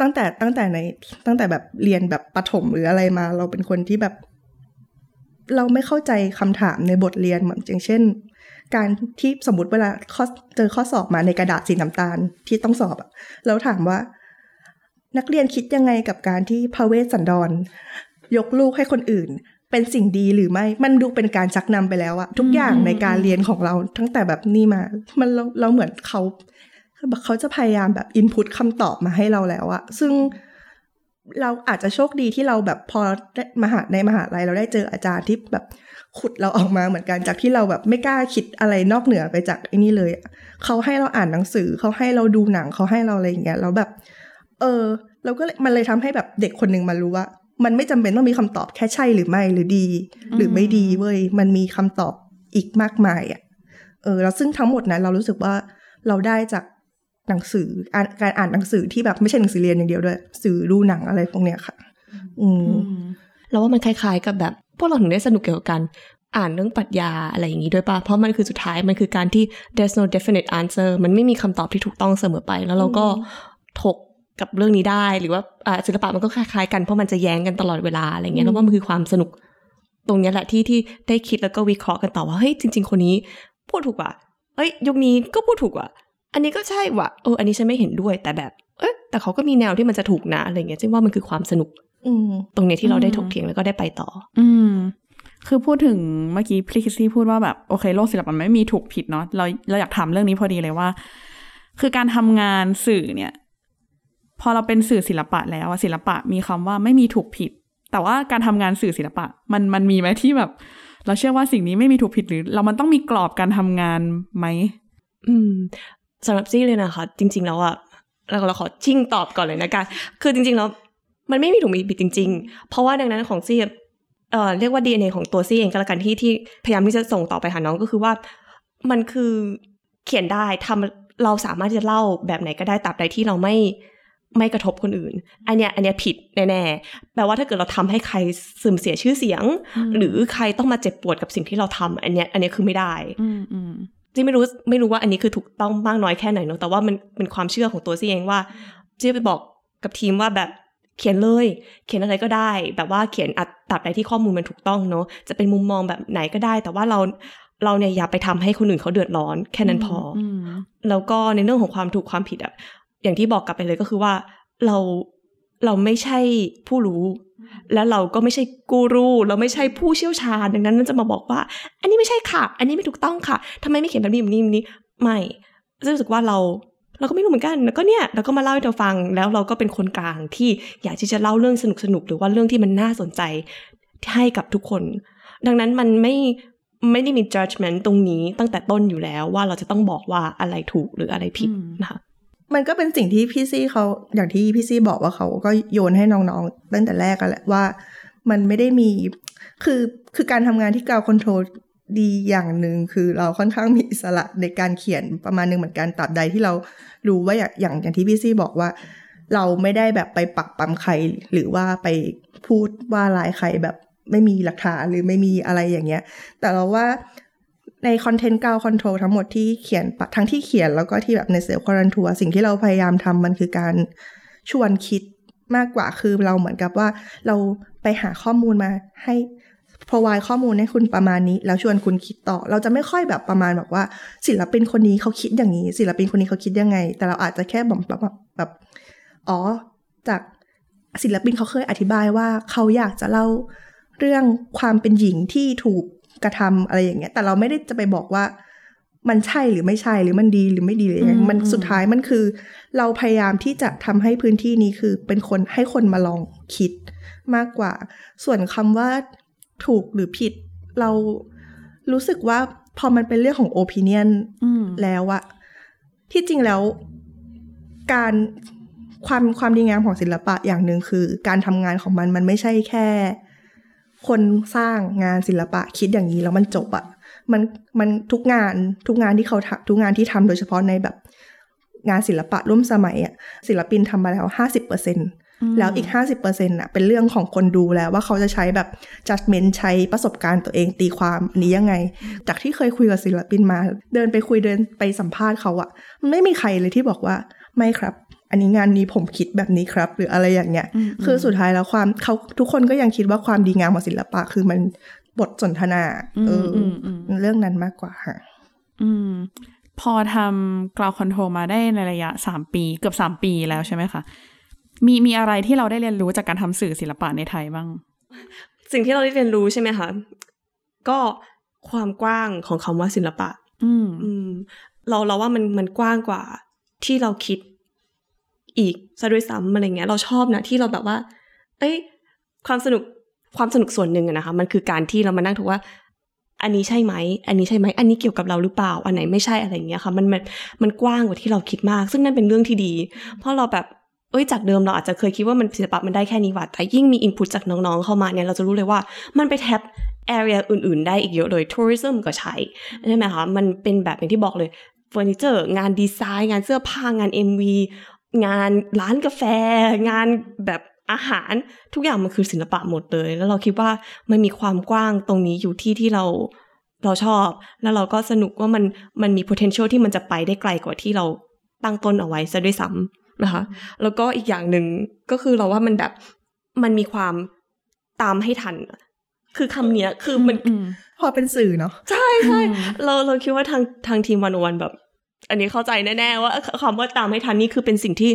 ตั้งแต่ตั้งแต่ในตั้งแต่แบบเรียนแบบประถมหรืออะไรมา เราเป็นคนที่แบบ เราไม่เข้าใจคำถามในบทเรียนเหมือนอย่างเช่น การที่สมมติเวลาข้อเจอข้อสอบมาในกระดาษสีน้ำตาลที่ต้องสอบอะแล้วถามว่า นักเรียนคิดยังไงกับการที่พระเวสสันดร ยกลูกให้คนอื่น เป็นสิ่งดีหรือไม่ มันดูเป็นการชักนำไปแล้วอะทุกอย่างในการเรียนของเราตั้งแต่แบบนี้มา มันเราเราเหมือนเขาเขาจะพยายามแบบอินพุตคำตอบมาให้เราแล้วอะซึ่งเราอาจจะโชคดีที่เราแบบพอได้มหาในมหาลัยเราได้เจออาจารย์ที่แบบขุดเราออกมาเหมือนกันจากที่เราแบบไม่กล้าคิดอะไรนอกเหนือไปจากไอ้นี่เลยอะเขาให้เราอ่านหนังสือเขาให้เราดูหนังเขาให้เราอะไรอย่างเงี้ยแล้วแบบ เออ เราก็เลยมันเลยทำให้แบบเด็กคนหนึ่งมารู้ว่า มันไม่จำเป็นต้องมีคำตอบแค่ใช่หรือไม่หรือดี หรือไม่ดีเว้ยมันมีคำตอบอีกมากมายอะเออแล้วซึ่งทั้งหมดนั้นเรารู้สึกว่าเราได้จากหนังสืออ่านการอ่านหนังสือที่แบบไม่ใช่หนังสือเรียนอย่างเดียวด้วยสื่อดูหนังอะไรพวกเนี้ยค่ะ อืมเราว่ามันคล้าย ๆ กับแบบพวกเราถึงได้สนุกเกี่ยวกับการอ่านเรื่องปรัชญาอะไรอย่างนี้ด้วยป่ะเพราะมันคือสุดท้ายมันคือการที่ there's no definite answer มันไม่มีคำตอบที่ถูกต้องเสมอไป แล้วเราก็ถก กับเรื่องนี้ได้ หรือว่าอ่าศิลปะมันก็คล้ายๆกันเพราะมันจะแย้งกันตลอดเวลาอะไรเงี้ยแล้วว่ามันคือความสนุกตรงเนี้ยแหละที่ที่ได้คิดแล้วก็วิเคราะห์กันต่อว่าเฮ้ยจริง ๆ คนนี้พูดถูกว่ะเอ้ยยุคนี้ก็พูดถูกว่ะอันนี้ก็ใช่ว่ะเอออันนี้ฉันไม่เห็นด้วย แต่แบบ เอ้ยแต่เขาก็มีแนวที่มันจะถูกนะอะไรเงี้ยซึ่งว่ามันคือความสนุกอืมตรงเนี้ยที่เราได้อืมถกเถียงแล้วก็ได้ไปต่อ อืม คือพูดถึงเมื่อกี้พลิคิซี่พูดว่าแบบโอเคโลกศิลปะมันไม่มีถูกผิดเนาะเราเราอยากถามเรื่องนี้พอดีเลยว่า คือการทำงานสื่อเนี่ย พอเราเป็นสื่อศิลปะแล้วศิลปะมีคำว่าไม่มีถูกผิด แต่ว่าการทำงานสื่อศิลปะมันมันมีไหมที่แบบ เราเชื่อว่าสิ่งนี้ไม่มีถูกผิดหรือ เรามันต้องมีกรอบการทำงานไหมอืมสำหรับซี่เลยนะคะ จริง ๆ แล้วอะเราเราขอชิ่งตอบก่อนเลยนะกันคือจริงๆแล้วมันไม่มีถูกมีผิดจริง ๆ เพราะว่าดังนั้นของซี่เอ่อเรียกว่า DNA ของตัวซี่เองก็แล้วกันที่ที่พยายามที่จะส่งต่อไปหาน้องก็คือว่า มันคือเขียนได้ทำเราสามารถจะเล่าแบบไหนก็ได้ตราบใดที่เราไม่ ไม่กระทบคนอื่น อันเนี้ยอันเนี้ยผิดแน่ๆ แปลว่าถ้าเกิดเราทำให้ใครเสื่อมเสียชื่อเสียง หรือใครต้องมาเจ็บปวดกับสิ่งที่เราทำอันเนี้ยอันเนี้ยคือไม่ได้อืมอืมจี้ไม่รู้ไม่รู้ว่าอันนี้คือถูกต้องมากน้อยแค่ไหนเนอะแต่ว่ามันเป็นความเชื่อของตัวซี่เองว่าจี้ไปบอกกับทีมว่าแบบเขียนเลย เขียนอะไรก็ได้ แบบว่าเขียนอัดตับใดที่ข้อมูลมันถูกต้องเนอะจะเป็นมุมมองแบบไหนก็ได้ แต่ว่าเราเราเนี่ยอย่าไปทำให้คนอื่นเขาเดือดร้อนแค่นั้นพออมแล้วก็ในเรื่องของความถูกความผิดอะ อย่างที่บอกกลับไปเลยก็คือว่าเราเราไม่ใช่ผู้รู้ และเราก็ไม่ใช่กูรูเราไม่ใช่ผู้เชี่ยวชาญดังนั้นมันจะมาบอกว่า อันนี้ไม่ใช่ค่ะ อันนี้ไม่ถูกต้องค่ะทำไมไม่เขียนแบบนี้แบบนี้แบบนี้ไม่รู้สึกว่าเราเราก็ไม่รู้เหมือนกันแล้วก็เนี่ยเราก็มาเล่าให้เธอฟังแล้วเราก็เป็นคนกลางที่อยากที่จะเล่าเรื่องสนุกสนุกๆหรือว่าเรื่องที่มันน่าสนใจให้กับทุกคน ดังนั้นมันไม่ไม่ได้มี judgment ตรงนี้ตั้งแต่ต้นอยู่แล้วว่าเราจะต้องบอกว่าอะไรถูกหรืออะไรผิดอืมนะคะ มันก็เป็นสิ่งที่พี่ซี่เขาอย่างที่พี่ซี่บอกว่าเขาก็โยนให้น้องๆตั้งแต่แรกกันแหละว่า มันไม่ได้มีคือคือการทำงานที่ GroundControl ดีอย่างหนึ่งคือเราค่อนข้างมีอิสระในการเขียนประมาณหนึงเหมือนกันตราบใดที่เรารู้ว่าอย่างอย่างอย่างที่พี่ซี่บอกว่า เราไม่ได้แบบไปปรักปรำใครหรือว่าไปพูดว่าร้ายใครแบบไม่มีหลักฐานหรือไม่มีอะไรอย่างเงี้ย แต่เราว่า ในคอนเทนต์ GroundControl ทั้งหมดที่เขียนทั้งที่เขียนแล้วก็ที่แบบในเซลล์คอรันทัวสิ่งที่เราพยายามทำมันคือการชวนคิดมากกว่าคือเราเหมือนกับว่าเราไปหาข้อมูลมาให้ provide ข้อมูลให้คุณประมาณนี้ แล้วชวนคุณคิดต่อ เราจะไม่ค่อยแบบประมาณแบบว่า ศิลปินคนนี้เขาคิดอย่างนี้ ศิลปินคนนี้เขาคิดยังไง แต่เราอาจจะแค่แบบแบบแบบอ๋อจากศิลปินเขาเคยอธิบายว่าเขาอยากจะเล่าเรื่องความเป็นหญิงที่ถูก กระทำอะไรอย่างเงี้ย แต่เราไม่ได้จะไปบอกว่ามันใช่หรือไม่ใช่หรือมันดีหรือไม่ดีหรือยังไงอืมมันอืมสุดท้ายมันคือ เราพยายามที่จะทำให้พื้นที่นี้คือเป็นคนให้คนมาลองคิดมากกว่า ส่วนคำว่าถูกหรือผิด เรารู้สึกว่าพอมันเป็นเรื่องของ opinion อืมแล้วอะที่จริงแล้ว การความความดีงามของศิลปะอย่างหนึ่งคือ การทำงานของมันมันไม่ใช่แค่ คนสร้างงานศิลปะคิดอย่างนี้แล้วมันจบอะมันมันทุกงานทุกงานที่เขาทำทุกงานที่ทำโดยเฉพาะในแบบงานศิลปะร่วมสมัยอะศิลปินทำมาแล้วห้าสิบเปอร์เซ็นแล้วอีกห้าสิบเปอร์เซ็นต์อะเป็นเรื่องของคนดูแล้วว่าเขาจะใช้แบบ judgment ใช้ประสบการณ์ตัวเองตีความอันนี้ยังไง จากที่เคยคุยกับศิลปินมา เดินไปคุยเดินไปสัมภาษณ์เขาอะมันไม่มีใครเลยที่บอกว่าไม่ครับ อันนี้งานนี้ผมคิดแบบนี้ครับ หรืออะไรอย่างเงี้ยอืมคือสุดท้ายแล้วความเขาทุกคนก็ยังคิดว่าความดีงามของศิลปะ คือมันบทสนทนาเอออมอืมเรื่องนั้นมากกว่าค่ะอืมพอทำกราวคอนโทรลมาได้ในระยะสามปี เกือบสามปีแล้วใช่ไหมคะ มีมีอะไรที่เราได้เรียนรู้จากการทำสื่อศิลปะในไทยบ้าง สิ่งที่เราได้เรียนรู้ใช่ไหมคะ ก็ความกว้างของคำว่าศิลปะ อืมอืมเราเราว่ามันมันกว้างกว่าที่เราคิด อีกซะด้วยซ้ำอะไรเงี้ยเราชอบนะที่เราแบบว่า เอ้ยความสนุกความสนุกส่วนหนึ่งนะคะ มันคือการที่เรามานั่งถูกว่า อันนี้ใช่ไหม อันนี้ใช่ไหม อันนี้เกี่ยวกับเราหรือเปล่า อันไหนไม่ใช่อะไรเงี้ยค่ะ มันมันมันกว้างกว่าที่เราคิดมาก ซึ่งนั่นเป็นเรื่องที่ดี เพราะเราแบบเอ้ยจากเดิมเราอาจจะเคยคิดว่ามันศิลปะมันได้แค่นี้ว่ะแต่ยิ่งมีอินพุตจากน้องๆเข้ามาเนี่ยเราจะรู้เลยว่ามันไปแท็บ area อื่น ๆ ได้อีกเยอะเลย tourism ก็ใช้ใช่ไหมคะมันเป็นแบบอย่างที่บอกเลยเฟอร์นิเจอร์งานดีไซน์ งานเสื้อผ้างาน MV งานร้านกาแฟ งานแบบอาหารทุกอย่างมันคือศิลปะหมดเลย แล้วเราคิดว่ามันมีความกว้างตรงนี้อยู่ที่ที่เราเราชอบ แล้วเราก็สนุกว่ามันมันมี potential ที่มันจะไปได้ไกลกว่าที่เราตั้งต้นเอาไว้ซะด้วยซ้ำนะคะ แล้วก็อีกอย่างหนึ่งก็คือเราว่ามันแบบมันมีความตามให้ทัน คือคำเนี้ยคือมันอืมพอเป็นสื่อเนาะใช่ใช่อืมเราเราคิดว่าทางทางทีมวันวันแบบ อันนี้เข้าใจแน่ๆว่าคำว่าตามให้ทันนี่คือเป็นสิ่งที่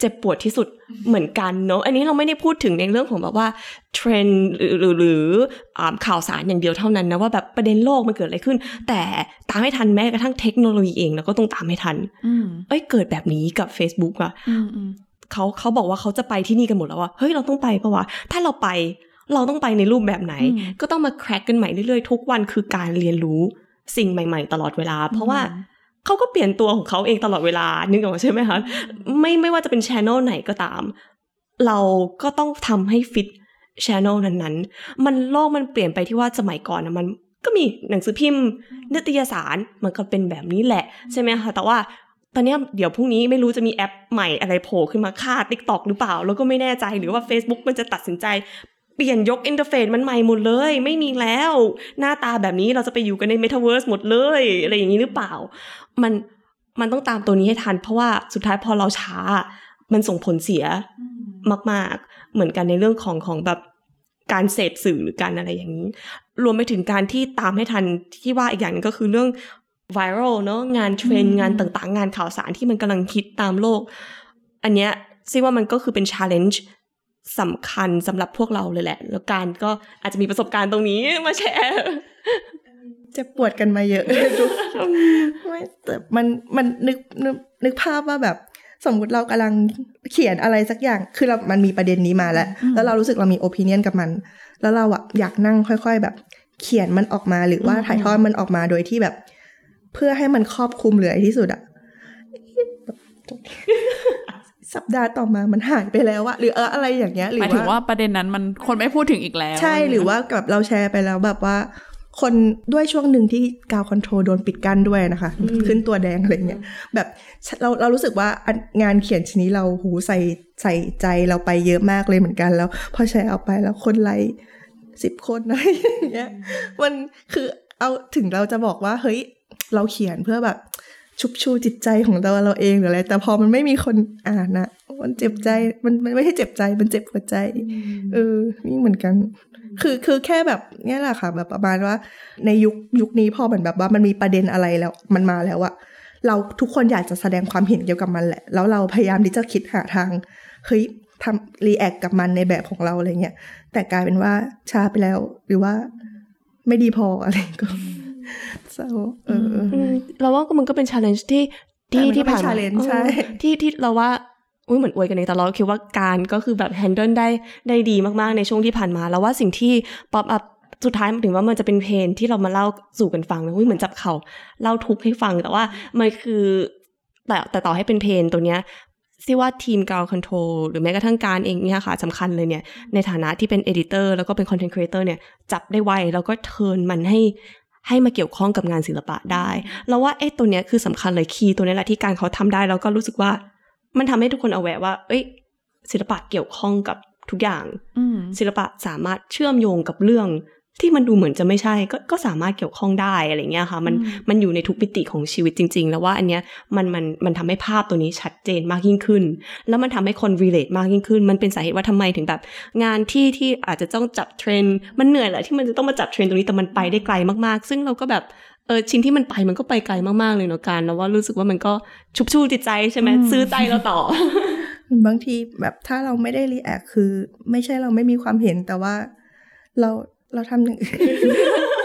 เจ็บปวดที่สุดเหมือนกันเนอะอันนี้เราไม่ได้พูดถึงในเรื่องของแบบว่าเทรนด์หรือหรือหรืออ่าข่าวสารอย่างเดียวเท่านั้นนะว่าแบบประเด็นโลกมันเกิดอะไรขึ้น แต่ตามให้ทันแม้กระทั่งเทคโนโลยีเองแล้วก็ต้องตามให้ทันอืมเอ้ยเกิดแบบนี้กับ Facebook อะอืมอืมเขาเขาบอกว่าเขาจะไปที่นี่กันหมดแล้วว่าเฮ้ยเราต้องไปปะวะถ้าเราไปเราต้องไปในรูปแบบไหน ก็ต้องมาแคร็กกันใหม่เรื่อยๆทุกวันคือการเรียนรู้สิ่งใหม่ ๆ ตลอดเวลา เพราะว่า เขาก็เปลี่ยนตัวของเขาเองตลอดเวลานึกออกใช่ไหมคะไม่ไม่ว่าจะเป็นช n นลไหนก็ตาม เราก็ต้องทำให้ฟิตช n นลนั้นๆ มันโลกมันเปลี่ยนไปที่ว่าสมัยก่อนนะมันก็มีหนังสือพิมพ์นิตยสารมันก็เป็นแบบนี้แหละใช่ไหมคะแต่ว่าตอนนี้เดี๋ยวพรุ่งนี้ไม่รู้จะมีแอปใหม่อะไรโผล่ขึ้นมาค่า t ิ k t o k หรือเปล่า แล้วก็ไม่แน่ใจหรือว่า Facebook มันจะตัดสินใจ เปลี่ยนยกอินเทอร์เฟซมันใหม่หมดเลย ไม่มีแล้ว หน้าตาแบบนี้เราจะไปอยู่กันในเมตาเวิร์สหมดเลย อะไรอย่างนี้หรือเปล่า มันมันต้องตามตัวนี้ให้ทัน เพราะว่าสุดท้ายพอเราช้า มันส่งผลเสียมาก ๆ เหมือนกันในเรื่องของของแบบการเสพสื่อหรือการอะไรอย่างนี้ รวมไปถึงการที่ตามให้ทันที่ว่าอีกอย่างหนึงก็คือเรื่องไวรัลเนาะงานเทรนด์งานต่างๆ งานข่าวสารที่มันกำลังฮิตตามโลก อันเนี้ยซี่ว่ามันก็คือเป็น challenge สำคัญสำหรับพวกเราเลยแหละ แล้วการก็อาจจะมีประสบการณ์ตรงนี้มาแชร์เจะปวดกันมาเยอะไม่แต่มันมันนึกนึกนึกภาพว่าแบบ สมมุติเรากำลังเขียนอะไรสักอย่างคือเรา มันมีประเด็นนี้มาแล้ว แล้วเรารู้สึกเรามีโอปิเนียนกับมัน แล้วเราอะอยากนั่งค่อย ๆ แบบ เขียนมันออกมาหรือว่าถ่ายทอดมันออกมาโดยที่แบบ เพื่อให้มันครอบคลุมเหลือที่สุดอะ สัปดาห์ต่อมามันหายไปแล้วอะหรือเอออะไรอย่างเงี้ยหรืหอมายถึงว่าประเด็นนั้นมันคนไม่พูดถึงอีกแล้ว ใช่หรือว่าแบบเราแชร์ไปแล้วแบบว่า คนด้วยช่วงหนึ่งที่กาวคอนโทรลโดนปิดกั้นด้วยนะคะ ขึ้นตัวแดงอะไรเงี้ยแบบเราเรารู้สึกว่าอันงานเขียนชิ้นนี้เราหูใส่ใส่ใจเราไปเยอะมากเลยเหมือนกันแล้ว พอแชร์ออกไปแล้วคนไลค์สิบคนอะไรอย่างเงี้ยมันคือเอาถึงเราจะบอกว่าเฮ้ยเราเขียนเพื่อแบบ ชุบชูจิตใจของเราเราเองหรืออะไร แต่พอมันไม่มีคนอ่านนะมันเจ็บใจ มันมันไม่ใช่เจ็บใจ มันเจ็บหัวใจ เออ นี่เหมือนกัน คือคือแค่แบบเนี้ยแหละค่ะ แบบประมาณว่า ในยุคยุคนี้พอเหมือนแบบว่ามันมีประเด็นอะไรแล้ว มันมาแล้วอะเราทุกคนอยากจะแสดงความเห็นเกี่ยวกับมันแหละ แล้วเราพยายามที่จะคิดหาทาง เฮ้ยทำรีแอคกับมันในแบบของเราอะไรเงี้ย แต่กลายเป็นว่าช้าไปแล้ว หรือว่าไม่ดีพออะไรก็ เศร้าเออออืมเราว่ามันก็เป็น challenge ที่ที่แต่มันก็ที่ผ่านเป็นมา challenge ใช่เออที่ที่เราว่าอุ้ยเหมือนอวยกันเองแต่เราคิดว่าการก็คือแบบ handle ได้ได้ดีมากๆในช่วงที่ผ่านมา แล้วว่าสิ่งที่ pop up สุดท้ายมันถึงว่ามันจะเป็นเพลงที่เรามาเล่าสู่กันฟังนะอุ้ยเหมือนจับเขาเล่าทุกข์ให้ฟังแต่ว่ามันคือแต่แต่ต่อให้เป็นเพลงตัวเนี้ยซิว่าทีมก o าวคอนโทรลหรือแม้กระทั่งการเองเนี่ยค่ะสำคัญเลยเนี่ย ในฐานะที่เป็น editor แล้วก็เป็น content creator เนี่ย จับได้ไว แล้วก็ turn มันให้ ให้มาเกี่ยวข้องกับงานศิลปะได้แล้วว่าเอ๊ะตัวเนี้ยคือสำคัญเลย key ตัวนี้แหละที่การเขาทำได้แล้วก็รู้สึกว่า มันทำให้ทุกคนเอาแวว่า เอ้ย ศิลปะเกี่ยวข้องกับทุกอย่างอืมศิลปะสามารถเชื่อมโยงกับเรื่อง ที่มันดูเหมือนจะไม่ใช่ก็ก็สามารถเกี่ยวข้องได้อะไรเงี้ยค่ะ มันอืมมันอยู่ในทุกมิติของชีวิตจริง ๆ แล้วว่าอันเนี้ยมันมันมันทำให้ภาพตัวนี้ชัดเจนมากยิ่งขึ้น แล้วมันทำให้คน relate มากยิ่งขึ้น มันเป็นสาเหตุว่าทำไมถึงแบบ งานที่ที่อาจจะต้องจับเทรนด์มันเหนื่อยแหละที่มันจะต้องมาจับเทรนด์ตรงนี้แต่มันไปได้ไกลมากๆ ซึ่งเราก็แบบเออชิ้นที่มันไปมันก็ไปไกลมากๆเลยเนาะการแล้วว่ารู้สึกว่ามันก็ชุบชูจิตใจใช่ไหมซื้อใจเราต่อ บางทีแบบถ้าเราไม่ได้ react คือ ไม่ใช่เราไม่มีความเห็นแต่ว่าเรา เราทำอย่างอื่น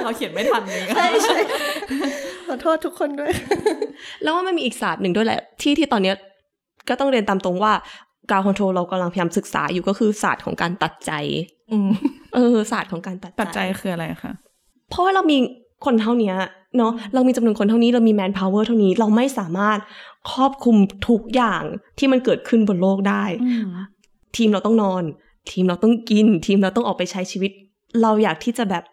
เราเขียนไม่ทันเลยใช่ใช่ขอโทษทุกคนด้วย แล้วว่ามันมีอีกศาสตร์หนึ่งด้วยแหละ ที่ที่ตอนเนี้ยก็ต้องเรียนตามตรงว่า GroundControl เรากำลังพยายามศึกษาอยู่ก็คือศาสตร์ของการตัดใจอืมเออศาสตร์ของการตัดตัดใจคืออะไรคะเพราะว่าเรามีคนเท่านี้เนาะเรามีจำนวนคนเท่านี้เรามี manpower เท่านี้เราไม่สามารถครอบคลุมทุกอย่างที่มันเกิดขึ้นบนโลกได้ ทีมเราต้องนอน ทีมเราต้องกิน ทีมเราต้องออกไปใช้ชีวิต เราอยากที่จะแบบ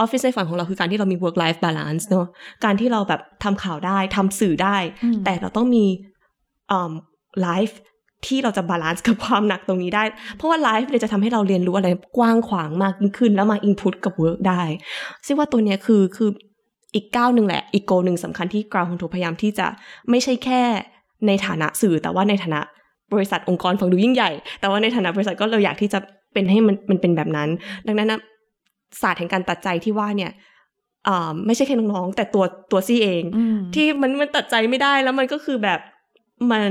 ออฟฟิศในฝันของเราคือการที่เรามี work life balance เนอะการที่เราแบบทำข่าวได้ทำสื่อได้อืมแต่เราต้องมี life ที่เราจะ balance กับความหนักตรงนี้ได้ เพราะว่า life เนี่ยจะทำให้เราเรียนรู้อะไรกว้างขวางมากยิ่งขึ้น แล้วมา input กับ work ได้ซึ่งว่าตัวเนี้ยคือคืออีกก้าวหนึ่งแหละ อีก goal หนึ่งสำคัญที่ GroundControl พยายามที่จะไม่ใช่แค่ในฐานะสื่อแต่ว่าในฐานะบริษัทองค์กรฟังดูยิ่งใหญ่ แต่ว่าในฐานะบริษัทก็เราอยากที่จะเป็นให้มันมันเป็นแบบนั้น ดังนั้นนะศาสตร์แห่งการตัดใจที่ว่าเนี่ยอ่าไม่ใช่แค่น้องๆแต่ตัวตัวซี่เองอืมที่มันมันตัดใจไม่ได้แล้วมันก็คือแบบมัน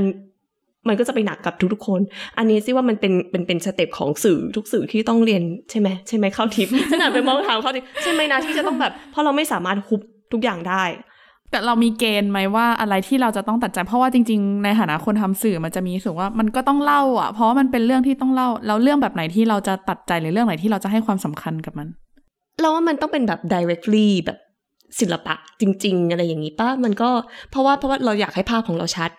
มันก็จะไปหนักกับทุกๆคน อันนี้ซิว่ามันเป็นเป็นเป็นสเต็ปของสื่อทุกสื่อที่ต้องเรียนใช่ไหมใช่ไหมเข้าทิปขนาดไปมองถามเข้าทิปใช่ไหมนะที่จะต้องแบบ เพราะเราไม่สามารถคุบทุกอย่างได้ แต่เรามีเกณฑ์ไหมว่าอะไรที่เราจะต้องตัดใจ เพราะว่าจริง ๆ ในฐานะคนทำสื่อมันจะมีสึกว่ามันก็ต้องเล่าอะ เพราะว่ามันเป็นเรื่องที่ต้องเล่า แล้วเรื่องแบบไหนที่เราจะตัดใจหรือเรื่องไหนที่เราจะให้ความสำคัญกับมัน เราว่ามันต้องเป็นแบบ directly แบบศิลปะจริง ๆ อะไรอย่างนี้ป้ามันก็เพราะว่าเพราะว่าเราอยากให้ภาพของเราชัด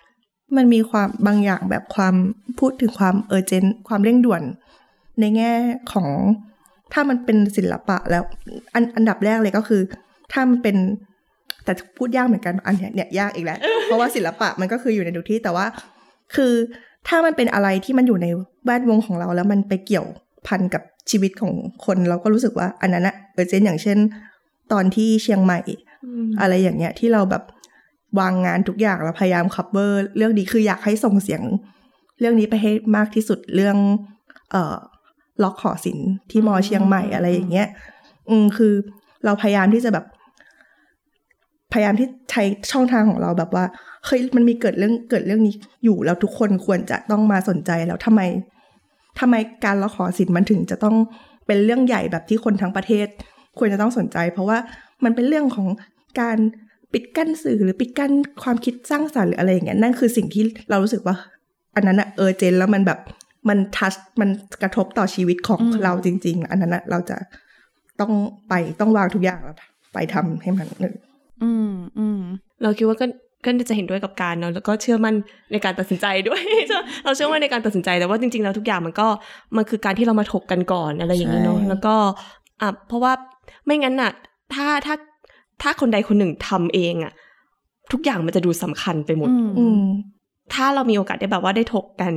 มันมีความบางอย่างแบบความพูดถึงความเออเจนความเร่งด่วน ในแง่ของถ้ามันเป็นศิลปะแล้วอันอันดับแรกเลยก็คือ ถ้ามันเป็น แต่พูดยากเหมือนกันอันเนี้ยเนี่ยยากอีกแล้วเพราะว่าศิลปะมันก็คืออยู่ในทุกที่แต่ว่า คือถ้ามันเป็นอะไรที่มันอยู่ในแวดวงของเราแล้วมันไปเกี่ยวพันกับชีวิตของคนเราก็รู้สึกว่าอันนั้นอะเออเจนอย่างเช่น ตอนที่เชียงใหม่ อะไรอย่างเงี้ยที่เราแบบวางงานทุกอย่างแล้วพยายามคัพเ r อร์เรื่องนี้คืออยากให้ส่งเสียง เรื่องนี้ไปให้มากที่สุดเรื่อง เอ่อล็อกหอศิลป์ที่มอเชียงใหม่อะไรอย่างเงี้ย อืมคือเราพยายามที่จะแบบ พยายามที่ใช้ช่องทางของเราแบบว่าเฮ้ยมันมีเกิดเรื่องเกิดเรื่องนี้อยู่แล้วทุกคนควรจะต้องมาสนใจแล้วทำไมทำไมการละขอสินมันถึงจะต้องเป็นเรื่องใหญ่แบบที่คนทั้งประเทศ ควรจะต้องสนใจ เพราะว่ามันเป็นเรื่องของการปิดกั้นสื่อหรือปิดกั้นความคิดสร้างสรรค์หรืออะไรอย่างเงี้ยนั่นคือสิ่งที่เรารู้สึกว่า อันนั้นอะเออเจนแล้วมันแบบมันทัชมันกระทบต่อชีวิตของเราจริง ๆ อันนั้นอะเราจะต้องไปต้องวางทุกอย่างแล้วไปทำให้มันหนึ่ง อืมอืมเราคิดว่าก็ก็จะเห็นด้วยกับการเนาะแล้วก็เชื่อมั่นในการตัดสินใจด้วย เราเชื่อมั่นในการตัดสินใจแต่ว่าจริงๆแล้วทุกอย่างมันก็มันคือการที่เรามาถกกันก่อนอะไรอย่างนี้เนาะใช่แล้วก็อะเพราะว่าไม่งั้นน่ะถ้าถ้าถ้าคนใดคนหนึ่งทำเองอะทุกอย่างมันจะดูสำคัญไปหมด อืมอืมถ้าเรามีโอกาสได้แบบว่าได้ถกกัน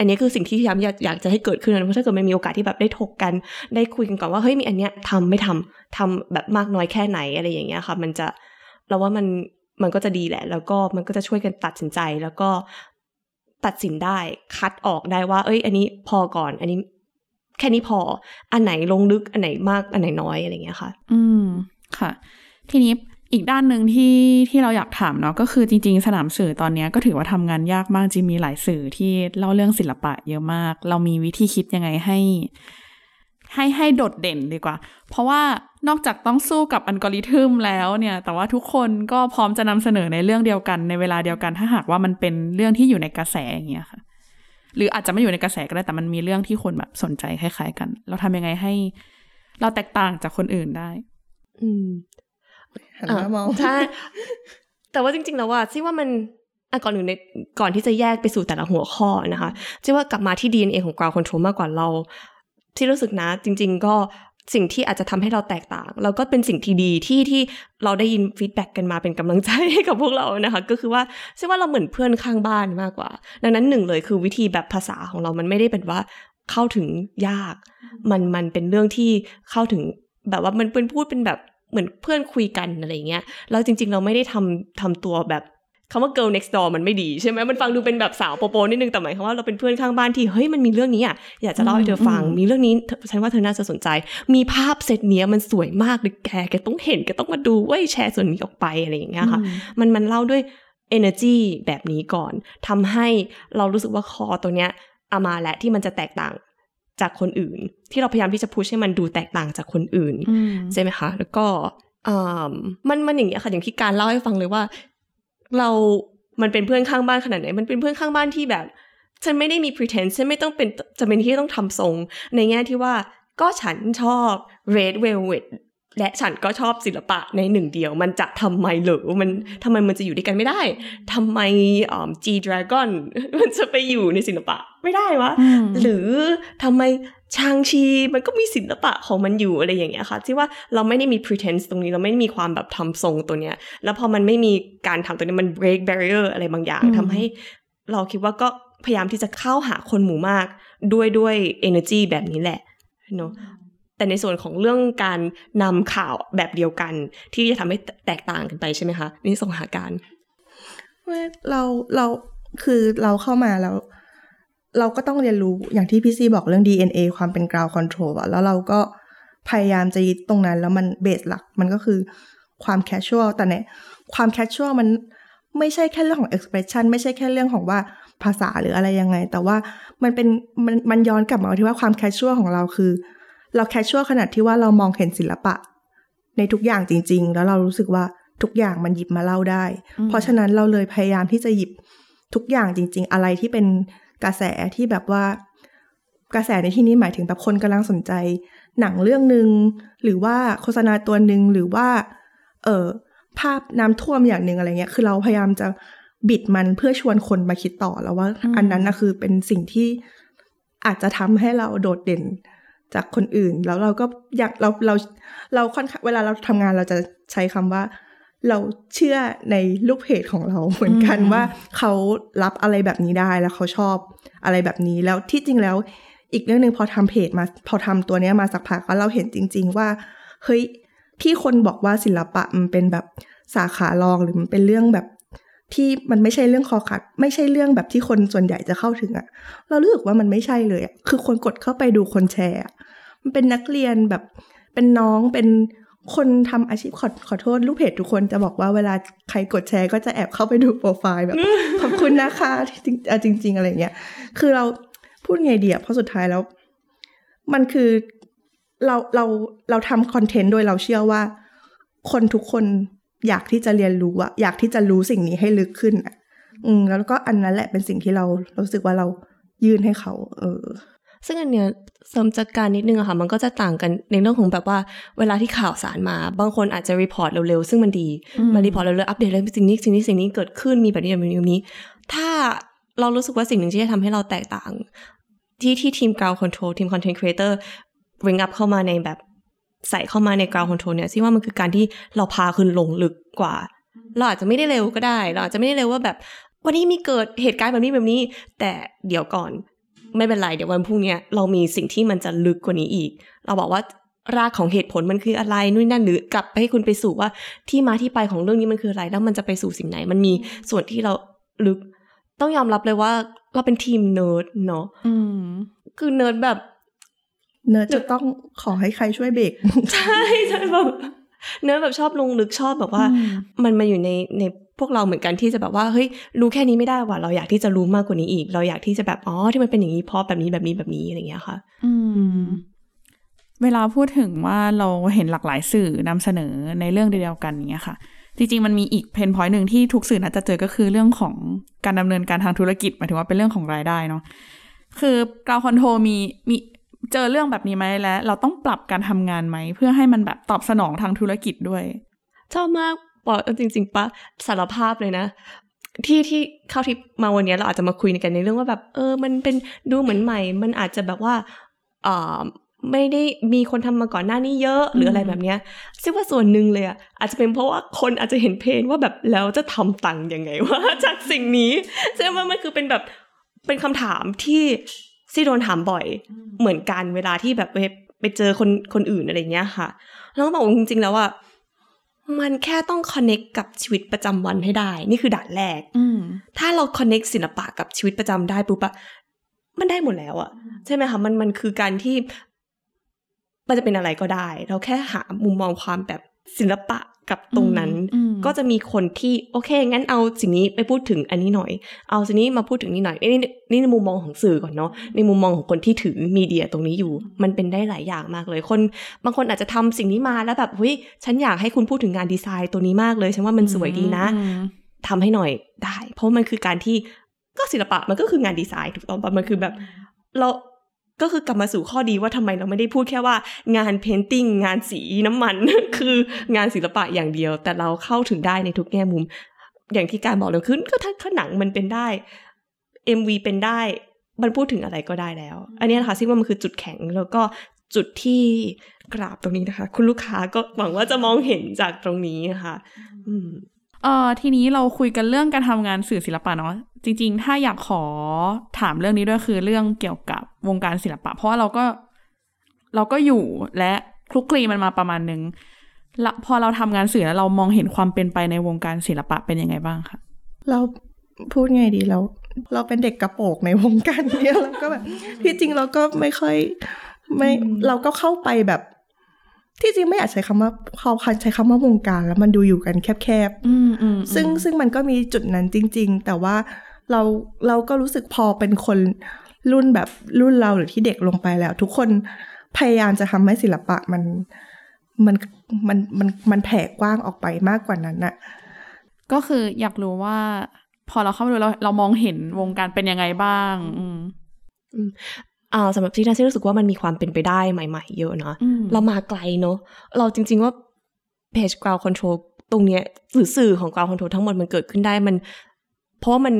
อันนี้คือสิ่งที่พยายามอยากอยากจะให้เกิดขึ้นนะเพราะถ้าเกิดมันมีโอกาสที่แบบได้ถกกัน ได้คุยกันก่อนว่าเฮ้ยมีอันเนี้ยทำไม่ทำทำแบบมากน้อยแค่ไหนอะไรอย่างเงี้ยค่ะ มันจะเราว่ามันมันก็จะดีแหละ แล้วก็มันก็จะช่วยกันตัดสินใจแล้วก็ตัดสินได้คัดออกได้ว่า เอ้ย อันนี้พอก่อน อันนี้ แค่นี้พอ อันไหนลงลึกอันไหนมากอันไหนน้อยอะไรอย่างเงี้ยค่ะ อืมค่ะ ทีนี้ อีกด้านหนึ่งที่ที่เราอยากถามเนาะก็คือจริง ๆ สนามสื่อตอนนี้ก็ถือว่าทำงานยากมากจริงมีหลายสื่อที่เล่าเรื่องศิลปะเยอะมาก เรามีวิธีคิดยังไงให้ ให้ให้โดดเด่นดีกว่า เพราะว่านอกจากต้องสู้กับอัลกอริทึมแล้วเนี่ย แต่ว่าทุกคนก็พร้อมจะนำเสนอในเรื่องเดียวกันในเวลาเดียวกัน ถ้าหากว่ามันเป็นเรื่องที่อยู่ในกระแสอย่างเงี้ยค่ะ หรืออาจจะไม่อยู่ในกระแสก็ได้แต่มันมีเรื่องที่คนแบบสนใจคล้าย ๆ กัน เราทำยังไงให้ เราแตกต่างจากคนอื่นได้ อืม หันมามองใช่แต่ว่าจริง ๆ แล้วว่าซี่ว่ามันก่อนอื่นในก่อนที่จะแยกไปสู่แต่ละหัวข้อนะคะซี่ว่ากลับมาที่ DNA ของ ground control มากกว่าเรา ที่รู้สึกนะ จริง ๆ ก็สิ่งที่อาจจะทำให้เราแตกต่าง แล้วก็เป็นสิ่งที่ดีที่ที่เราได้ยินฟีดแบ็กกันมาเป็นกำลังใจให้กับพวกเรานะคะ ก็คือว่าซี่ว่าเราเหมือนเพื่อนข้างบ้านมากกว่า ดังนั้นหนึ่งเลยคือวิธีแบบภาษาของเรามันไม่ได้เป็นว่าเข้าถึงยาก มันมันเป็นเรื่องที่เข้าถึงแบบว่ามันเป็นพูดเป็นแบบ เหมือนเพื่อนคุยกันอะไรอย่างเงี้ยแล้วจริง ๆ เราไม่ได้ทำทำตัวแบบคำว่า girl next door มันไม่ดีใช่ไหมมันฟังดูเป็นแบบสาวโปโปนิดนึงแต่หมายความว่าเราเป็นเพื่อนข้างบ้านที่เฮ้ยมันมีเรื่องนี้อะอยากจะเล่าให้เธอฟังอืมมีเรื่องนี้เธอฉันว่าเธอน่าจะสนใจ มีภาพเซตเนี้ยมันสวยมากเลยแกแกต้องเห็นแกต้องมาดูเว้ยแชร์ส่วนนี้ออกไปอะไรอย่างเงี้ยค่ะอืมมันมันเล่าด้วย energy แบบนี้ก่อนทำให้เรารู้สึกว่าคอตัวเนี้ยเอามาแล้วที่มันจะแตกต่าง จากคนอื่น ที่เราพยายามที่จะพุชให้มันดูแตกต่างจากคนอื่นอืมใช่ไหมคะ แล้วก็อ่ามันมันอย่างเงี้ยค่ะ อย่างที่การเล่าให้ฟังเลยว่า เรา มันเป็นเพื่อนข้างบ้านขนาดไหน มันเป็นเพื่อนข้างบ้านที่แบบ ฉันไม่ได้มี pretend ฉันไม่ต้องเป็นจะเป็นที่ต้องทำทรง ในแง่ที่ว่าก็ฉันชอบ red velvet และฉันก็ชอบศิลปะในหนึ่งเดียว มันจะทำไมเหรอมันทำไมมันจะอยู่ด้วยกันไม่ได้ทำไมอ่า G Dragon มันจะไปอยู่ในศิลปะไม่ได้วะอืมหรือทำไมชางชีมันก็มีศิลปะของมันอยู่อะไรอย่างเงี้ยค่ะที่ว่าเราไม่ได้มี pretense ตรงนี้เราไม่ได้มีความแบบทำทรงตัวเนี้ย แล้วพอมันไม่มีการทำตัวนี้มัน break barrier อะไรบางอย่างอืมทำให้เราคิดว่าก็พยายามที่จะเข้าหาคนหมู่มากด้วยด้วย energy แบบนี้แหละเนาะ แต่ในส่วนของเรื่องการนำข่าวแบบเดียวกัน ที่จะทำให้แตกต่างกันไปใช่ไหมคะนี่ส่งหาการเราเราคือเราเข้ามาแล้ว เราก็ต้องเรียนรู้อย่างที่พี่ซีบอกเรื่อง DNA ความเป็น ground control อะแล้วเราก็พยายามจะยึดตรงนั้น แล้วมันเบสหลัก มันก็คือความ casual แต่เนี่ยความ casual มันไม่ใช่แค่เรื่องของ expression ไม่ใช่แค่เรื่องของว่าภาษาหรืออะไรยังไง แต่ว่ามันเป็นมันมันย้อนกลับมาที่ว่าความ casual ของเราคือ เรา casual ขนาดที่ว่าเรามองเห็นศิลปะ ในทุกอย่างจริง ๆ แล้วเรารู้สึกว่าทุกอย่างมันหยิบมาเล่าได้อืมเพราะฉะนั้นเราเลยพยายามที่จะหยิบทุกอย่างจริง ๆ อะไรที่เป็นกระแสที่แบบว่ากระแสในที่นี้หมายถึงแบบคนกำลังสนใจ หนังเรื่องหนึ่งหรือว่าโฆษณาตัวหนึ่งหรือว่า เออภาพน้ำท่วมอย่างหนึ่งอะไรเงี้ย คือเราพยายามจะบิดมันเพื่อชวนคนมาคิดต่อแล้วว่าอืมอันนั้นนะคือเป็นสิ่งที่อาจจะทำให้เราโดดเด่น จากคนอื่น แล้วเราก็อยากเราเราเราค่อนข้างเวลาเราทำงานเราจะใช้คำว่า เราเชื่อในลูกเพจของเราเหมือนกันอืมว่าเขารับอะไรแบบนี้ได้แล้วเขาชอบอะไรแบบนี้แล้วที่จริงแล้ว อีกเรื่องหนึ่งพอทำเพจมาพอทำตัวเนี้ยมาสักพักแล้วเราเห็นจริง ๆ ว่าเฮ้ยที่คนบอกว่าศิลปะมันเป็นแบบสาขารองหรือมันเป็นเรื่องแบบ ที่มันไม่ใช่เรื่องคอขัดไม่ใช่เรื่องแบบที่คนส่วนใหญ่จะเข้าถึงอะเรารู้สึกว่ามันไม่ใช่เลยอะคือคนกดเข้าไปดูคนแชร์อะมันเป็นนักเรียนแบบเป็นน้องเป็นคนทำอาชีพขอขอโทษลูกเพจทุกคนจะบอกว่าเวลาใครกดแชร์ก็จะแอบเข้าไปดูโปรไฟล์แบบ ขอบคุณนะคะจริงอะจริงๆอะไรเงี้ย คือเราพูดไงดีอะเพราะสุดท้ายแล้ว มันคือเราเราเราทำคอนเทนต์โดยเราเชื่อว่า คนทุกคน อยากที่จะเรียนรู้อะอยากที่จะรู้สิ่งนี้ให้ลึกขึ้นอะอืมแล้วก็อันนั้นแหละเป็นสิ่งที่เรารู้สึกว่าเรายื่นให้เขา เออ ซึ่งอันเนี้ยเสริมจากการนิดนึงอะค่ะ มันก็จะต่างกันในเรื่องของแบบว่าเวลาที่ข่าวสารมา บางคนอาจจะ report เร็วๆ ซึ่งมันดีอืมมา report เร็วๆ อัปเดตเรื่องสิ่งนี้สิ่งนี้สิ่งนี้เกิดขึ้นมีแบบนี้แบบนี้แบบนี้ ถ้าเรารู้สึกว่าสิ่งหนึ่งที่จะทำให้เราแตกต่าง ที่ที่ทีม GroundControl ทีม content creator bring up เข้ามาในแบบ ใส่เข้ามาใน GroundControl เนี่ยซี่ว่ามันคือการที่เราพาคุณลงลึกกว่า เราอาจจะไม่ได้เร็วก็ได้ เราอาจจะไม่ได้เร็วว่าแบบ วันนี้มีเกิดเหตุการณ์แบบนี้แบบนี้ แต่เดี๋ยวก่อนไม่เป็นไรเดี๋ยววันพรุ่งเนี้ยเรามีสิ่งที่มันจะลึกกว่านี้อีก เราบอกว่ารากของเหตุผลมันคืออะไรนู่นนั่นหรือกลับไปให้คุณไปสู่ว่าที่มาที่ไปของเรื่องนี้มันคืออะไร แล้วมันจะไปสู่สิ่งไหน มันมีส่วนที่เราลึก ต้องยอมรับเลยว่าเราเป็นทีมเนิร์ดเนาะอืมคือเนิร์ดแบบ เนิร์ดจะต้องขอให้ใครช่วยเบรกใช่ใช่แบบเนิร์ดแบบชอบลงลึกชอบแบบว่าอืมมันมาอยู่ในในพวกเราเหมือนกันที่จะแบบว่าเฮ้ยรู้แค่นี้ไม่ได้ว่ะเราอยากที่จะรู้มากกว่านี้อีก เราอยากที่จะแบบอ๋อที่มันเป็นอย่างนี้เพราะแบบนี้แบบนี้แบบนี้อะไรอย่างเงี้ยค่ะ อืม เวลาพูดถึงว่าเราเห็นหลากหลายสื่อนำเสนอในเรื่องเดียวกันอย่างเงี้ยค่ะ จริง ๆ มันมีอีก pain point หนึ่งที่ทุกสื่อน่าจะเจอก็คือเรื่องของการดำเนินการทางธุรกิจหมายถึงว่าเป็นเรื่องของรายได้เนาะคือกราวคอนโทรมีมี เจอเรื่องแบบนี้ไหมและ เราต้องปรับการทำงานไหม เพื่อให้มันแบบตอบสนองทางธุรกิจด้วยชอบมากปอจริง ๆปะสารภาพเลยนะที่ที่เข้าทิปมาวันเนี้ยเราอาจจะมาคุยกันในเรื่องว่าแบบ เออ มันเป็นดูเหมือนใหม่ มันอาจจะแบบว่าอ่าไม่ได้มีคนทำมาก่อนหน้านี้เยอะหรืออะไรแบบเนี้ยซึ่งว่าส่วนหนึ่งเลยอะอาจจะเป็นเพราะว่าคนอาจจะเห็นเพนว่าแบบแล้วจะทำตังค์ยังไงว่าจากสิ่งนี้ใช่ไหมมันคือเป็นแบบเป็นคำถามที่ ซี่โดนถามบ่อยเหมือนกันเวลาที่แบบไปไปเจอคนคนอื่นอะไรเงี้ยค่ะ แล้วก็บอกว่าจริงๆแล้วอะมันแค่ต้องคอนเน็กกับชีวิตประจำวันให้ได้ นี่คือด่านแรก อืมถ้าเราคอนเน็กศิลปะกับชีวิตประจำได้ปุ๊บอะมันได้หมดแล้วอะใช่ไหมคะมันมันคือการที่มันจะเป็นอะไรก็ได้ เราแค่หามุมมองความแบบศิลปะกับตรงนั้นอืม ก็จะมีคนที่โอเค งั้นเอาสิ่งนี้ไปพูดถึงอันนี้หน่อย เอาสิ่งนี้มาพูดถึงนี่หน่อยนี่นี่นี่ในมุมมองของสื่อก่อนเนาะในมุมมองของคนที่ถือมีเดียตรงนี้อยู่ มันเป็นได้หลายอย่างมากเลยคน บางคนอาจจะทำสิ่งนี้มาแล้วแบบเฮ้ยฉันอยากให้คุณพูดถึงงานดีไซน์ตัวนี้มากเลยฉันว่ามันสวยดีนะอืมทำให้หน่อยได้ เพราะมันคือการที่ก็ศิลปะมันก็คืองานดีไซน์ถูกต้องปะมันคือแบบเรา ก็คือกลับมาสู่ข้อดีว่าทำไมเราไม่ได้พูดแค่ว่างานเพนติ้งงานสีน้ำมัน คืองานศิลปะอย่างเดียว แต่เราเข้าถึงได้ในทุกแง่มุม อย่างที่การบอกเลยคือก็ถ้าถ้าหนังมันเป็นได้ MV เป็นได้มันพูดถึงอะไรก็ได้แล้ว อันนี้นะคะซิว่ามันคือจุดแข็งแล้วก็จุดที่กราบตรงนี้นะคะ คุณลูกค้าก็หวังว่าจะมองเห็นจากตรงนี้นะคะอืม เอ่อทีนี้เราคุยกันเรื่องการทำงานสื่อศิลปะเนาะจริง ๆ ถ้าอยากขอถามเรื่องนี้ด้วยคือเรื่องเกี่ยวกับวงการศิลปะ เพราะว่าเราก็เราก็อยู่และคลุกคลีมันมาประมาณนึงแล้วพอเราทำงานสื่อแล้วเรามองเห็นความเป็นไปในวงการศิลปะเป็นยังไงบ้างคะเราพูดไงดีเรา เราเป็นเด็กกระโปรงในวงการเนี้ยเราก็แบบที่จริงเราก็ไม่ค่อยไม่เราก็เข้าไปแบบ ที่จริงไม่อยากใช้คำว่าเขาใช้คำว่าวงการแล้วมันดูอยู่กันแคบๆอืมอืมซึ่งซึ่งมันก็มีจุดนั้นจริง ๆ แต่ว่าเราเราก็รู้สึกพอเป็นคนรุ่นแบบรุ่นเราหรือที่เด็กลงไปแล้ว ทุกคนพยายามจะทำให้ศิลปะมันมันมันมันมันแผ่กว้างออกไปมากกว่านั้นน่ะก็คืออยากรู้ว่า พอเราเข้ามาดูเราเรามองเห็นวงการเป็นยังไงบ้าง อืมอ่าสำหรับซีน่าซีรู้สึกว่ามันมีความเป็นไปได้ใหม่ ๆ เยอะนะอืมเรามาไกลเนอะเราจริง ๆว่าเพจ ground control ตรงเนี้ยหรือสื่อของ ground control ทั้งหมดมันเกิดขึ้นได้มัน เพราะว่ามัน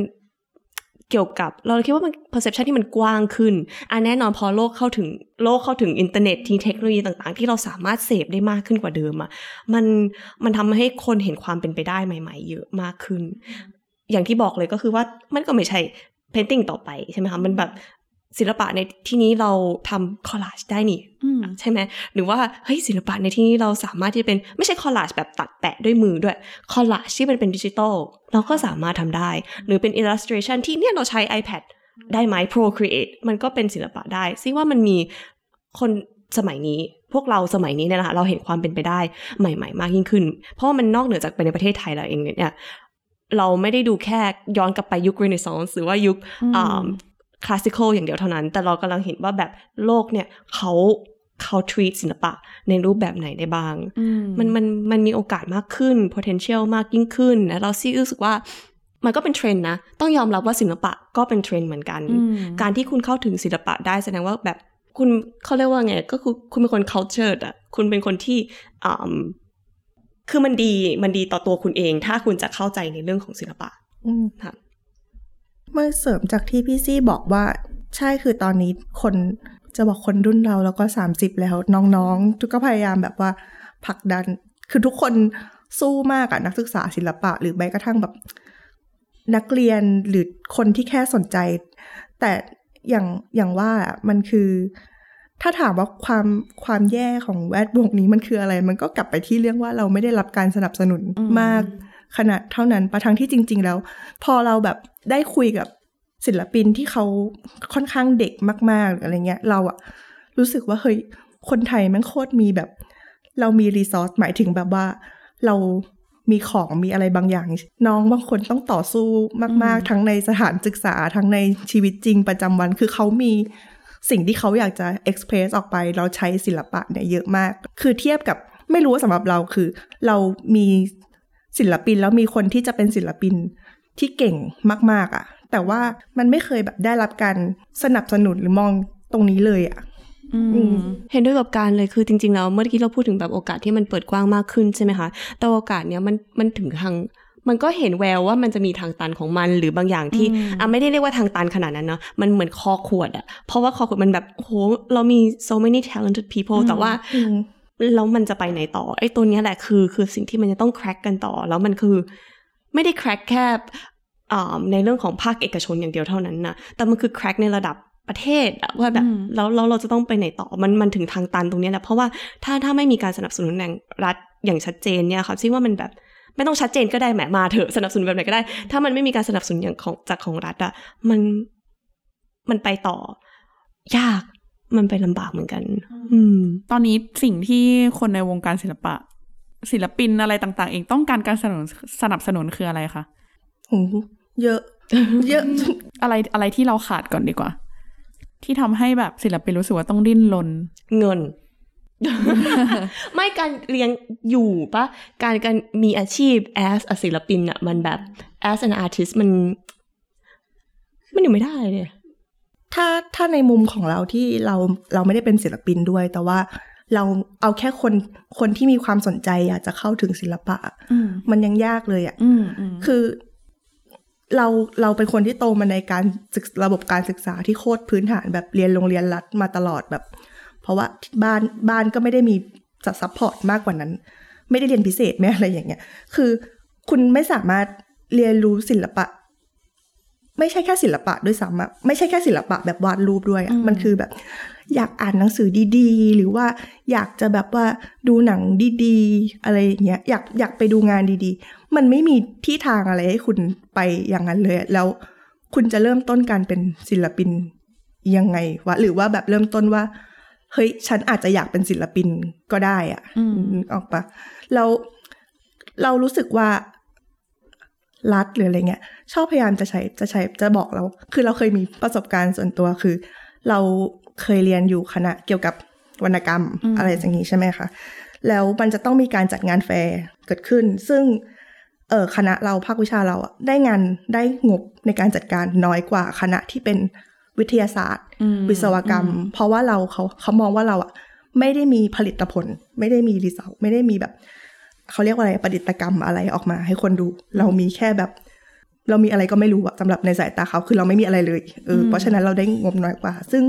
เกี่ยวกับ เราคิดว่ามัน perception ที่มันกว้างขึ้นอันแน่นอนพอโลกเข้าถึงโลกเข้าถึงอินเทอร์เน็ตที่เทคโนโลยีต่างๆ ที่เราสามารถเสพได้มากขึ้นกว่าเดิมอะมันมันทำให้คนเห็นความเป็นไปได้ใหม่ ๆ เยอะมากขึ้น อย่างที่บอกเลยก็คือว่ามันก็ไม่ใช่ painting ต่อไปใช่ไหมคะมันแบบ ศิลปะในที่นี้เราทำ collage ได้นี่อืมใช่ไหมหรือว่าเฮ้ยศิลปะในที่นี้เราสามารถที่จะเป็นไม่ใช่ collage แบบตัดแปะด้วยมือด้วย collage ที่มันเป็นดิจิตอลเราก็สามารถทำได้ หรือเป็น illustration ที่เนี่ยเราใช้ iPad ได้ไหม Procreate มันก็เป็นศิลปะได้ซิว่ามันมีคนสมัยนี้พวกเราสมัยนี้เนี่ยนะคะเราเห็นความเป็นไปได้ใหม่ ๆ มากยิ่งขึ้น เพราะว่ามันนอกเหนือจากไปในประเทศไทยเราเองเนี่ยเราไม่ได้ดูแค่ย้อนกลับไปยุคเรเนซองส์หรือว่ายุค classical อย่างเดียวเท่านั้น แต่เรากำลังเห็นว่าแบบโลกเนี่ยเขาเขา treat ศิลปะในรูปแบบไหนได้บ้าง มันมันมันมีโอกาสมากขึ้น potential มากยิ่งขึ้นนะเราซี่รู้สึกว่ามันก็เป็นเทรนด์นะ ต้องยอมรับว่าศิลปะก็เป็นเทรนด์เหมือนกัน การที่คุณเข้าถึงศิลปะได้แสดงว่าแบบคุณเขาเรียกว่าไง ก็คือคุณเป็นคน cultured อะ คุณเป็นคนที่อ่าคือมันดีมันดีต่อตัวคุณเอง ถ้าคุณจะเข้าใจในเรื่องของศิลปะอืมค่ะ เมื่อเสริมจากที่พี่ซี่บอกว่าใช่คือตอนนี้คนจะบอกคนรุ่นเราแล้วก็สามสิบแล้วน้องๆทุกก็พยายามแบบว่าผลักดัน คือทุกคนสู้มากอะนักศึกษาศิลปะ หรือแม้กระทั่งแบบ นักเรียนหรือคนที่แค่สนใจ แต่อย่างอย่างว่าอะมันคือ ถ้าถามว่าความความแย่ของแวดวงนี้มันคืออะไร มันก็กลับไปที่เรื่องว่าเราไม่ได้รับการสนับสนุนมมาก ขนาดเท่านั้นประทั้งที่จริง ๆ แล้ว พอเราแบบได้คุยกับศิลปินที่เขาค่อนข้างเด็กมากๆหรืออะไรเงี้ย เราอะรู้สึกว่าเฮ้ยคนไทยแมันโคตรมีแบบ เรามีรีซอสหมายถึงแบบว่า เรามีของมีอะไรบางอย่าง น้องบางคนต้องต่อสู้มาก ๆ ทั้งในสถานศึกษาทั้งในชีวิตจริงประจำวันคือเขามีสิ่งที่เขาอยากจะเอ็กเพรสออกไป เราใช้ศิลปะเนี่ยเยอะมาก คือเทียบกับไม่รู้ว่าสำหรับเราคือ เรามี ศิลปินแล้วมีคนที่จะเป็นศิลปินที่เก่งมาก ๆอะ แต่ว่ามันไม่เคยแบบได้รับการสนับสนุนหรือมองตรงนี้เลยอะอืมเห็นด้วยกับการเลยคือจริงๆแล้วเมื่อกี้เราพูดถึงแบบโอกาสที่มันเปิดกว้างมากขึ้นใช่ไหมคะแต่โอกาสเนี้ยมันมันถึงทางมันก็เห็นแววว่ามันจะมีทางตันของมันหรือบางอย่างที่อืมอะไม่ได้เรียกว่าทางตันขนาดนั้นเนาะมันเหมือนคอขวดอะเพราะว่าคอขวดมันแบบโหเรามี so many talented people แต่ว่าอืม แล้วมันจะไปไหนต่อไอ้ตัวเนี้ยแหละคือ คือสิ่งที่มันจะต้องแคร็กกันต่อ แล้วมันคือไม่ได้แคร็กแค่อ่าในเรื่องของภาคเอกชนอย่างเดียวเท่านั้นนะแต่มันคือแคร็กในระดับประเทศอะว่าแบบอืมแล้วแล้วเราจะต้องไปไหนต่อมันมันถึงทางตันตรงเนี้ยแหละเพราะว่าถ้าถ้าไม่มีการสนับสนุนแห่งรัฐอย่างชัดเจนเนี่ยค่ะซิว่ามันแบบไม่ต้องชัดเจนก็ได้แหมมาเถอะสนับสนุนแบบไหนก็ได้ ถ้ามันไม่มีการสนับสนุนอย่างของจากของรัฐอะมันมันไปต่อยาก มันไปลำบากเหมือนกัน อืม ตอนนี้สิ่งที่คนในวงการศิลปะ ศิลปินอะไรต่าง ๆ เองต้องการการสนับสนุนสนับสนุนคืออะไรคะโอ้โหเยอะ เยอะอะไรอะไรที่เราขาดก่อนดีกว่า ที่ทำให้แบบศิลปินรู้สึกว่าต้องดิ้นรนเงิน ไม่การเรียนอยู่ปะการการมีอาชีพ as a ศิลปินอะมันแบบ as an artist มัน มันอยู่ไม่ได้เลย ถ้าถ้าในมุมของเราที่เราเราไม่ได้เป็นศิลปินด้วย แต่ว่าเราเอาแค่คนคนที่มีความสนใจอยากจะเข้าถึงศิลปะอืมมันยังยากเลยอะ่ะอืมอืมคือเราเราเป็นคนที่โตมาในการศึกระบบการศึกษาที่โคตรพื้นฐานแบบเรียนโรงเรียนรัฐมาตลอดแบบ เพราะว่าที่บ้านบ้านก็ไม่ได้มีจัด support มากกว่านั้น ไม่ได้เรียนพิเศษไม่อะไรอย่างเงี้ย คือคุณไม่สามารถเรียนรู้ศิลปะ ไม่ใช่แค่ศิลปะด้วยซ้ำอะไม่ใช่แค่ศิลปะแบบวาดรูปด้วยอะมันคือแบบ อยากอ่านหนังสือดีๆ หรือว่าอยากจะแบบว่าดูหนังดีๆ อะไรอย่างเงี้ยอยากอยากไปดูงานดีๆ มันไม่มีที่ทางอะไรให้คุณไปอย่างนั้นเลยอะแล้วคุณจะเริ่มต้นการเป็นศิลปินยังไงวะหรือว่าแบบเริ่มต้นว่า เฮ้ย ฉันอาจจะอยากเป็นศิลปินก็ได้อะอืมนึกออกปะแล้วเรารู้สึกว่า รัฐหรืออะไรเงี้ย ชอบพยายามจะใช้จะใช้จะบอกเรา คือเราเคยมีประสบการณ์ส่วนตัวคือ เราเคยเรียนอยู่คณะเกี่ยวกับวรรณกรรมอืมอะไรอย่างนี้ใช่ไหมคะ แล้วมันจะต้องมีการจัดงานแฟร์เกิดขึ้น ซึ่งเออคณะเราภาควิชาเราอะได้งานได้งบในการจัดการน้อยกว่าคณะที่เป็นวิทยาศาสตร์อืมวิศวกรรม เพราะว่าเราเขาเขามองว่าเราอะไม่ได้มีผลิตผล ไม่ได้มีรีเซลไม่ได้มีแบบ เขาเรียกว่าอะไรประดิษฐกรรมอะไรออกมาให้คนดู เรามีแค่แบบ เรามีอะไรก็ไม่รู้อะสำหรับในสายตาเขาคือเราไม่มีอะไรเลยเอออมเพราะฉะนั้นเราได้งบน้อยกว่า ซึ่ง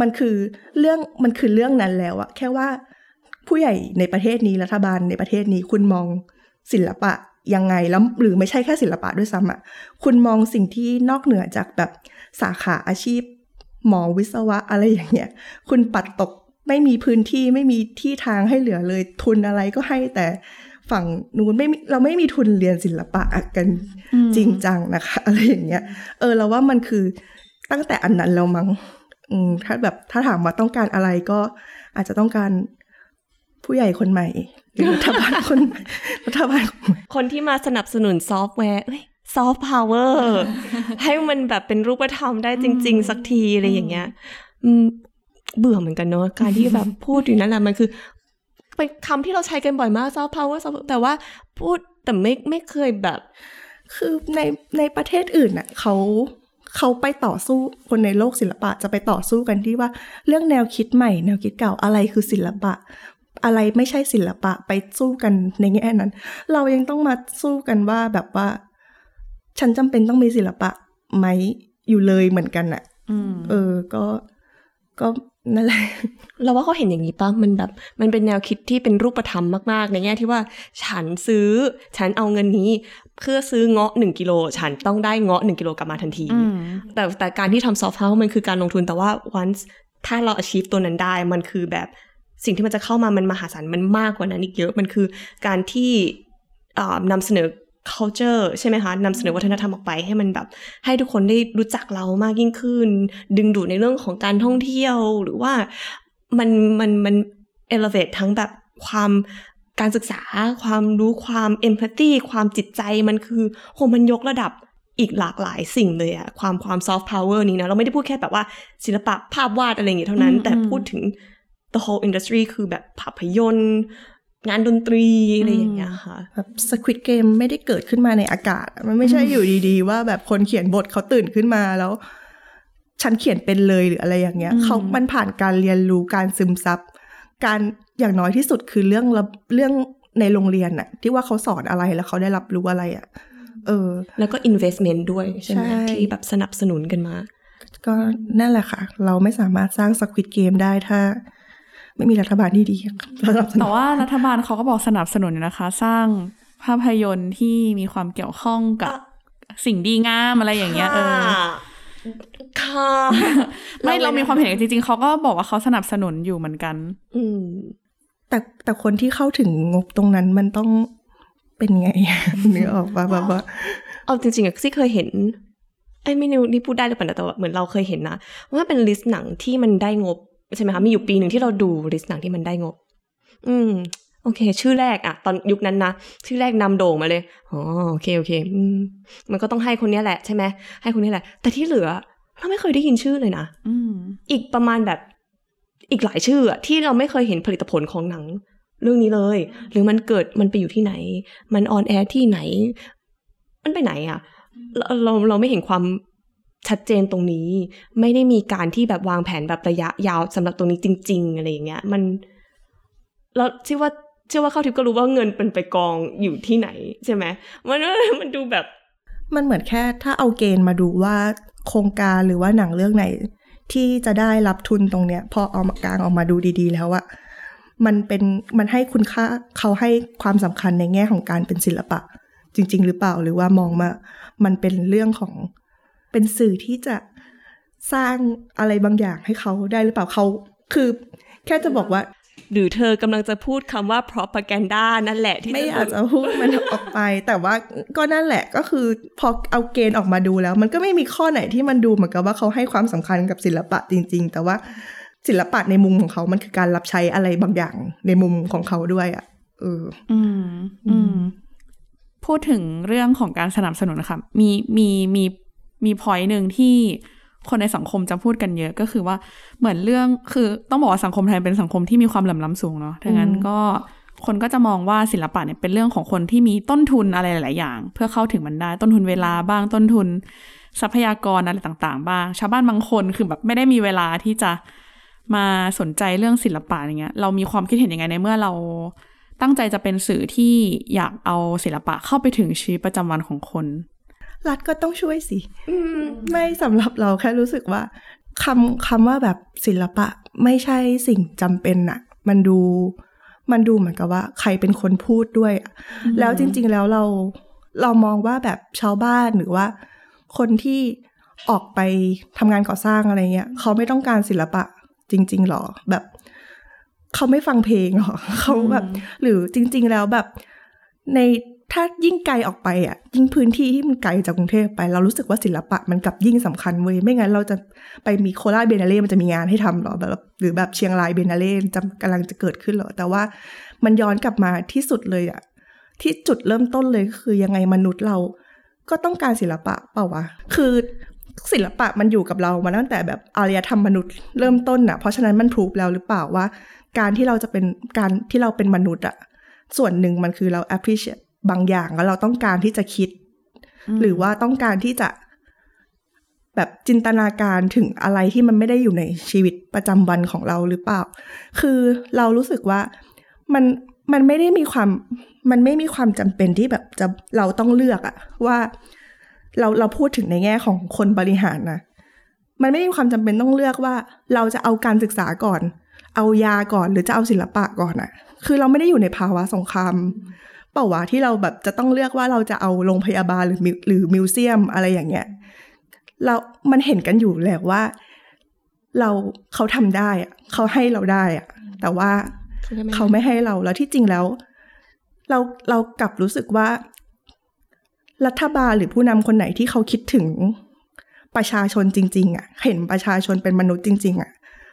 มันคือเรื่องมันคือเรื่องนั้นแล้วอะแค่ว่าผู้ใหญ่ในประเทศนี้รัฐบาลในประเทศนี้คุณมองศิลปะยังไงแล้วหรือไม่ใช่แค่ศิลปะด้วยซ้ำอะคุณมองสิ่งที่นอกเหนือจากแบบสาขาอาชีพ หมอวิศวะอะไรอย่างเงี้ย คุณปัดตก ไม่มีพื้นที่ไม่มีที่ทางให้เหลือเลย ทุนอะไรก็ให้แต่ฝั่งนู้นไม่มีเราไม่มีทุนเรียนศิลปะกันอืมจริงจังนะคะ อะไรอย่างเงี้ย เออเราว่ามันคือตั้งแต่อันนั้นแล้วมั้งอืมถ้าแบบถ้าถามว่าต้องการอะไรก็อาจจะต้องการผู้ใหญ่คนใหม่หรือรัฐบาลคนใหม่รัฐบาลคนใหม่คนที่มาสนับสนุนซอฟต์แวร์ซอฟต์พาวเวอร์ให้มันแบบเป็นรูปธรรมได้จริง ๆ สักทีอะไรอย่างเงี้ยอืม เบื่อเหมือนกันเนอะการที่แบบพูดอยู่นั่นแหละมันคือเป็นคำที่เราใช้กันบ่อยมากซอฟต์พาวเวอร์แต่ว่าพูดแต่ไม่ไม่เคยแบบ คือในในประเทศอื่นน่ะเขาเขาไปต่อสู้คนในโลกศิลปะจะไปต่อสู้กันที่ว่าเรื่องแนวคิดใหม่ แนวคิดเก่าอะไรคือศิลปะ อะไรไม่ใช่ศิลปะไปสู้กันในแง่นั้น เรายังต้องมาสู้กันว่าแบบว่า ฉันจำเป็นต้องมีศิลปะไหมอยู่เลยเหมือนกันน่ะอืมเออก็ก็ นั่นแหละเราว่าเขาเห็นอย่างนี้ปะมันแบบ มันเป็นแนวคิดที่เป็นรูปธรรมมาก ๆ ในแง่ที่ว่า ฉันซื้อ ฉันเอาเงินนี้เพื่อซื้อเงาะหนึ่งกิโล ฉันต้องได้เงาะหนึ่งกิโลกลับมาทันทีอืมแต่แต่การที่ทำซอฟต์พาวเวอร์มันคือการลงทุนแต่ว่า once ถ้าเรา achieve ตัวนั้นได้ มันคือแบบสิ่งที่มันจะเข้ามามันมหาศาลมันมากกว่านั้นอีกเยอะมันคือการที่อ่านำเสนอ culture ใช่ไหมคะนำเสนอวัฒนธรรมออกไปให้มันแบบ ให้ทุกคนได้รู้จักเรามากยิ่งขึ้น ดึงดูดในเรื่องของการท่องเที่ยวหรือว่ามันมันมัน elevate ทั้งแบบความการศึกษา ความรู้ความ empathy ความจิตใจมันคือโหมันยกระดับอีกหลากหลายสิ่งเลยอะความความ soft power นี้นะ เราไม่ได้พูดแค่แบบว่าศิลปะภาพวาดอะไรอย่างเงี้ยเท่านั้นอืมแต่พูดถึง the whole industry คือแบบภาพยนตร์ งานดนตรีอะไรอย่างเงี้ยค่ะแบบสควิตเกมไม่ได้เกิดขึ้นมาในอากาศ มันไม่ใช่อยู่ดีๆ ว่าแบบคนเขียนบทเขาตื่นขึ้นมาแล้ว ฉันเขียนเป็นเลยหรืออะไรอย่างเงี้ยอืมเขามันผ่านการเรียนรู้การซึมซับการอย่างน้อยที่สุดคือเรื่องระเรื่องในโรงเรียนอะที่ว่าเขาสอนอะไรแล้วเขาได้รับรู้อะไรอะเออ แล้วก็ investment ด้วยใช่ไหมใช่ที่แบบสนับสนุนกันมา ก็นั่นแหละค่ะ เราไม่สามารถสร้างสควิตเกมได้ถ้า ไม่มีรัฐบาลที่ดีสนับสนุแต่นว่ารัฐบาลเขาก็บอกสนับสนุนอยู่นะคะ สร้างภาพยนตร์ที่มีความเกี่ยวข้องกับสิ่งดีงามอะไรอย่างเงี้ยเออค่ะไม่เรามีความเห็นจริง ๆเขาก็บอกว่าเขาสนับสนุนอยู่เหมือนกัน อืม แต่แต่คนที่เข้าถึงงบตรงนั้นมันต้องเป็นไงนึกออกปะแบบว่าเอาจริงๆอะซี่เคยเห็นไอ้ยไม่รู้นี่พูดได้หรือเปล่านะแต่ว่าเหมือนเราเคยเห็นนะว่าเป็น list หนังที่มันได้งบ ใช่ไหมคะ มีอยู่ปีหนึ่งที่เราดู list หนังที่มันได้งบ อืม โอเค ชื่อแรกอะตอนยุคนั้นนะ ชื่อแรกนำโด่งมาเลย อ๋อ โอเค โอเคอืมมันก็ต้องให้คนเนี้ยแหละใช่ไหม ให้คนนี้แหละ แต่ที่เหลือ เราไม่เคยได้ยินชื่อเลยนะ อืม อีกประมาณแบบอีกหลายชื่ออะที่เราไม่เคยเห็นผลิตผลของหนัง เรื่องนี้เลย หรือมันเกิดมันไปอยู่ที่ไหน มันออนแอร์ที่ไหน มันไปไหนอะเราเราเราไม่เห็นความ ชัดเจนตรงนี้ ไม่ได้มีการที่แบบวางแผนแบบระยะยาวสำหรับตรงนี้จริง ๆ อะไรอย่างเงี้ย มันเราเชื่อว่าเชื่อว่าเข้าทิพย์ก็รู้ว่าเงินเป็นไปกองอยู่ที่ไหนใช่ไหมมันมันดูแบบ มันเหมือนแค่ถ้าเอาเกณฑ์มาดูว่าโครงการหรือว่าหนังเรื่องไหน ที่จะได้รับทุนตรงเนี้ย พอเอามากลางออกมาดูดี ๆ แล้วอะมันเป็นมันให้คุณค่าเขาให้ความสำคัญในแง่ของการเป็นศิลปะ จริง ๆ หรือเปล่าหรือว่ามองมา มันเป็นเรื่องของ เป็นสื่อที่จะสร้างอะไรบางอย่างให้เขาได้หรือเปล่าเขา คือแค่จะบอกว่า หรือเธอกำลังจะพูดคำว่า propaganda นั่นแหละที่ไม่อยากจะพูดมันออกไป แต่ว่าก็นั่นแหละก็คือพอเอาเกณฑ์ออกมาดูแล้ว มันก็ไม่มีข้อไหนที่มันดูเหมือนกับว่าเขาให้ความสำคัญกับศิลปะจริง ๆ แต่ว่าศิลปะในมุมของเขา มันคือการรับใช้อะไรบางอย่างในมุมของเขาด้วยอะ เออ อืม อืม พูดถึงเรื่องของการสนับสนุนนะคะ มี มี มี มีพอยต์หนึ่งที่คนในสังคมจะพูดกันเยอะก็คือว่าเหมือนเรื่องคือต้องบอกว่าสังคมไทยเป็นสังคมที่มีความเหลื่อมล้ำสูงเนาะดังนั้นก็คนก็จะมองว่าศิลปะเนี่ยเป็นเรื่องของคนที่มีต้นทุนอะไรหลาย ๆ อย่าง เพื่อเข้าถึงมันได้ต้นทุนเวลาบ้างต้นทุน ทรัพยากรอะไรต่าง ๆ บ้าง ชาวบ้านบางคนคือแบบไม่ได้มีเวลาที่จะมาสนใจเรื่องศิลปะอย่างเงี้ย เรามีความคิดเห็นยังไงในเมื่อเราตั้งใจจะเป็นสื่อที่อยากเอาศิลปะเข้าไปถึงชีวิตประจำวันของคน รัฐก็ต้องช่วยสิไม่สำหรับเราแค่รู้สึกว่าคำคำว่าแบบศิลปะไม่ใช่สิ่งจำเป็นอะมันดูมันดูเหมือนกับว่า ใครเป็นคนพูดด้วยอะแล้วจริง ๆ แล้วเราเรามองว่าแบบชาวบ้านหรือว่า คนที่ออกไปทำงานก่อสร้างอะไรเงี้ย เขาไม่ต้องการศิลปะจริง ๆหรอแบบ เขาไม่ฟังเพลงหรอเขาแบบ หรือจริง ๆ แล้วแบบใน ถ้ายิ่งไกลออกไปอะ ยิ่งพื้นที่ที่มันไกลจากกรุงเทพไป เรารู้สึกว่าศิลปะมันกลับยิ่งสำคัญเว้ยไม่งั้นเราจะไปมีโคราชเบนาเล่มันจะมีงานให้ทำหรอแบบหรือแบบเชียงรายเบนาเล่จำกำลังจะเกิดขึ้นหรอแต่ว่ามันย้อนกลับมาที่สุดเลยอะที่จุดเริ่มต้นเลยคือยังไงมนุษย์เรา ก็ต้องการศิลปะเปล่าวะคือศิลปะมันอยู่กับเรามาตั้งแต่แบบอารยธรรมมนุษย์เริ่มต้นอะเพราะฉะนั้นมันพูบแล้วหรือเปล่าว่า การที่เราจะเป็นการที่เราเป็นมนุษย์อะส่วนหนึ่งมันคือเรา appreciate บางอย่างแล้วเราต้องการที่จะคิด หรือว่าต้องการที่จะแบบจินตนาการถึงอะไรที่มันไม่ได้อยู่ในชีวิตประจำวันของเราหรือเปล่า คือเรารู้สึกว่ามันมันไม่ได้มีความมันไม่มีความจำเป็นที่แบบจะเราต้องเลือกอะว่าเราเราพูดถึงในแง่ของคนบริหารนะมันไม่มีความจำเป็นต้องเลือกว่า เราจะเอาการศึกษาก่อน เอายาก่อนหรือจะเอาศิลปะก่อนอะคือเราไม่ได้อยู่ในภาวะสงคราม เปล่าวะที่เราแบบจะต้องเลือกว่าเราจะเอาโรงพยาบาลหรือมิวหรือมิวเซียมอะไรอย่างเงี้ยเรา มันเห็นกันอยู่แล้วว่า เราเขาทำได้อะเขาให้เราได้อะแต่ว่าเขาไม่ให้เราแล้วที่จริงแล้ว เราเรากลับรู้สึกว่า รัฐบาลหรือผู้นำคนไหนที่เขาคิดถึงประชาชนจริง ๆอะ เห็นประชาชนเป็นมนุษย์จริง ๆอะ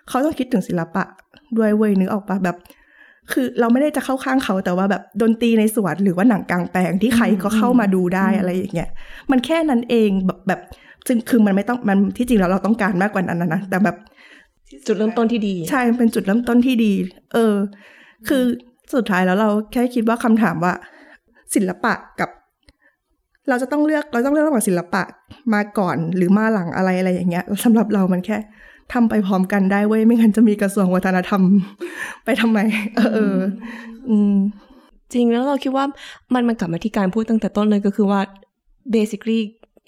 เขาต้องคิดถึงศิลปะ ด้วยเว้ยนึกออกปะแบบ คือเราไม่ได้จะเข้าข้างเขาแต่ว่าแบบดนตรีในสวนหรือว่าหนังกลางแปลงที่ใครก็เข้ามาดูได้อะไรอย่างเงี้ยมันแค่นั้นเองแบบแบบซึ่งคือมันไม่ต้องมันที่จริงแล้วเราต้องการมากกว่านั้นนะนะแต่แบบจุดเริ่มต้นที่ดี ใช่มันเป็นจุดเริ่มต้นที่ดี เออ คือสุดท้ายแล้วเราแค่คิดว่าคำถามว่า ศิลปะกับ เราจะต้องเลือกเราต้องเลือกระหว่างศิลปะมาก่อนหรือมาหลังอะไรอะไรอย่างเงี้ยสำหรับเรามันแค่ ทำไปพร้อมกันได้เว้ยไม่งั้นจะมีกระทรวงวัฒนธรรม ไปทำไม เออเอออืมจริงแล้วเราคิดว่ามันมันกลับมาที่การพูดตั้งแต่ต้นเลยก็คือว่า basically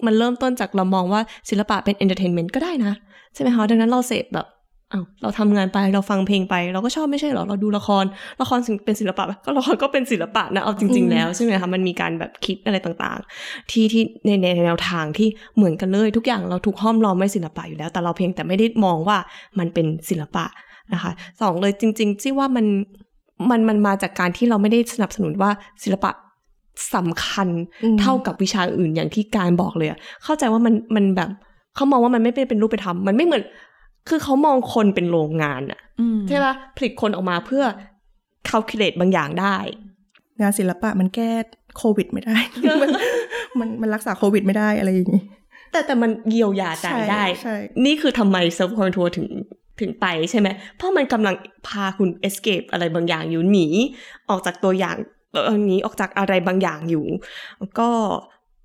มันเริ่มต้นจากเรามองว่าศิลปะเป็น entertainment ก็ได้นะ ใช่ไหมคะดังนั้นเราเสพแบบ อ้าวเราทำงานไปเราฟังเพลงไป เราก็ชอบไม่ใช่เหรอ เราดูละครละครเป็นศิลปะปะ ก็ละครก็เป็นศิลปะนะเอาจริง ๆ แล้วใช่ไหมคะมันมีการแบบคิดอะไรต่างๆ ที่ที่ในในแนวทางที่เหมือนกันเลย ทุกอย่างเราถูกห้อมล้อมไม่ศิลปะอยู่แล้ว แต่เราเพียงแต่ไม่ได้มองว่ามันเป็นศิลปะนะคะสองเลยจริงๆที่ว่ามันมันมันมาจากการที่เราไม่ได้สนับสนุนว่าศิลปะสำคัญอืมเท่ากับวิชาอื่นอย่างที่การบอกเลยอะเข้าใจว่ามันมันแบบเขามองว่ามันไม่เป็นรูปธรรมมันไม่เหมือน คือเขามองคนเป็นโรงงานอะอืมใช่ปะผลิตคนออกมาเพื่อ calculate บางอย่างได้ งานศิลปะมันแก้โควิดไม่ได้ มันมันมันรักษาโควิดไม่ได้อะไรอย่างงี้ แต่แต่มันเยียวยาใจใช่ได้ใช่นี่คือทำไม self control ถึงถึงไปใช่ไหม เพราะมันกำลังพาคุณ escape อะไรบางอย่างอยู่หนีออกจากตัวอย่างเออหนีออกจากอะไรบางอย่างอยู่ ก็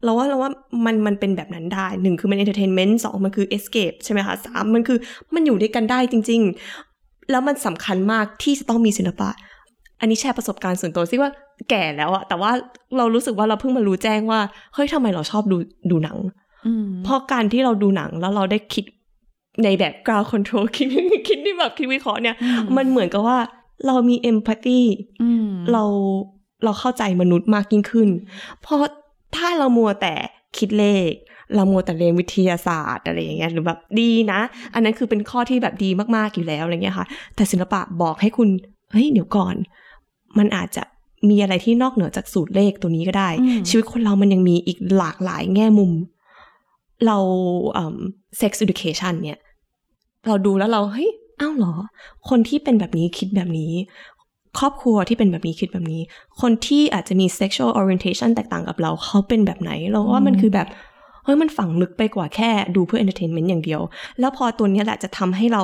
เราว่าเราว่ามันมันเป็นแบบนั้นได้หนึ่งคือมัน entertainment สองมันคือ escape ใช่ไหมคะสามมันคือมันอยู่ด้วยกันได้จริง ๆ แล้วมันสำคัญมากที่จะต้องมีศิลปะ อันนี้แชร์ประสบการณ์ส่วนตัวซิว่าแก่แล้วอะแต่ว่าเรารู้สึกว่าเราเพิ่งมารู้แจ้งว่าเฮ้ยทำไมเราชอบดูดูหนังอืมเพราะการที่เราดูหนังแล้วเราได้คิดในแบบ ground control คิดคิดที่แบบคิดวิเคราะห์เนี่ยอืมมันเหมือนกับว่าเรามี empathy อืมเราเราเข้าใจมนุษย์มากยิ่งขึ้น เพราะ ถ้าเรามัวแต่คิดเลข เรามัวแต่เรียนวิทยาศาสตร์อะไรอย่างเงี้ยหรือแบบดีนะ อันนั้นคือเป็นข้อที่แบบดีมากๆอยู่แล้วอะไรเงี้ยค่ะ แต่ศิลปะบอกให้คุณเฮ้ยเดี๋ยวก่อน มันอาจจะมีอะไรที่นอกเหนือจากสูตรเลขตัวนี้ก็ได้อืมชีวิตคนเรามันยังมีอีกหลากหลายแง่มุม เราเอ่อ sex education เนี่ย เราดูแล้วเราเฮ้ยอ้าวเหรอ คนที่เป็นแบบนี้คิดแบบนี้ ครอบครัวที่เป็นแบบนี้คิดแบบนี้ คนที่อาจจะมี sexual orientation แตกต่างกับเราเขาเป็นแบบไหน เราว่ามันคือแบบเฮ้ยมันฝังลึกไปกว่าแค่ดูเพื่อ entertainment อย่างเดียว แล้วพอตัวเนี้ยแหละจะทำให้เรา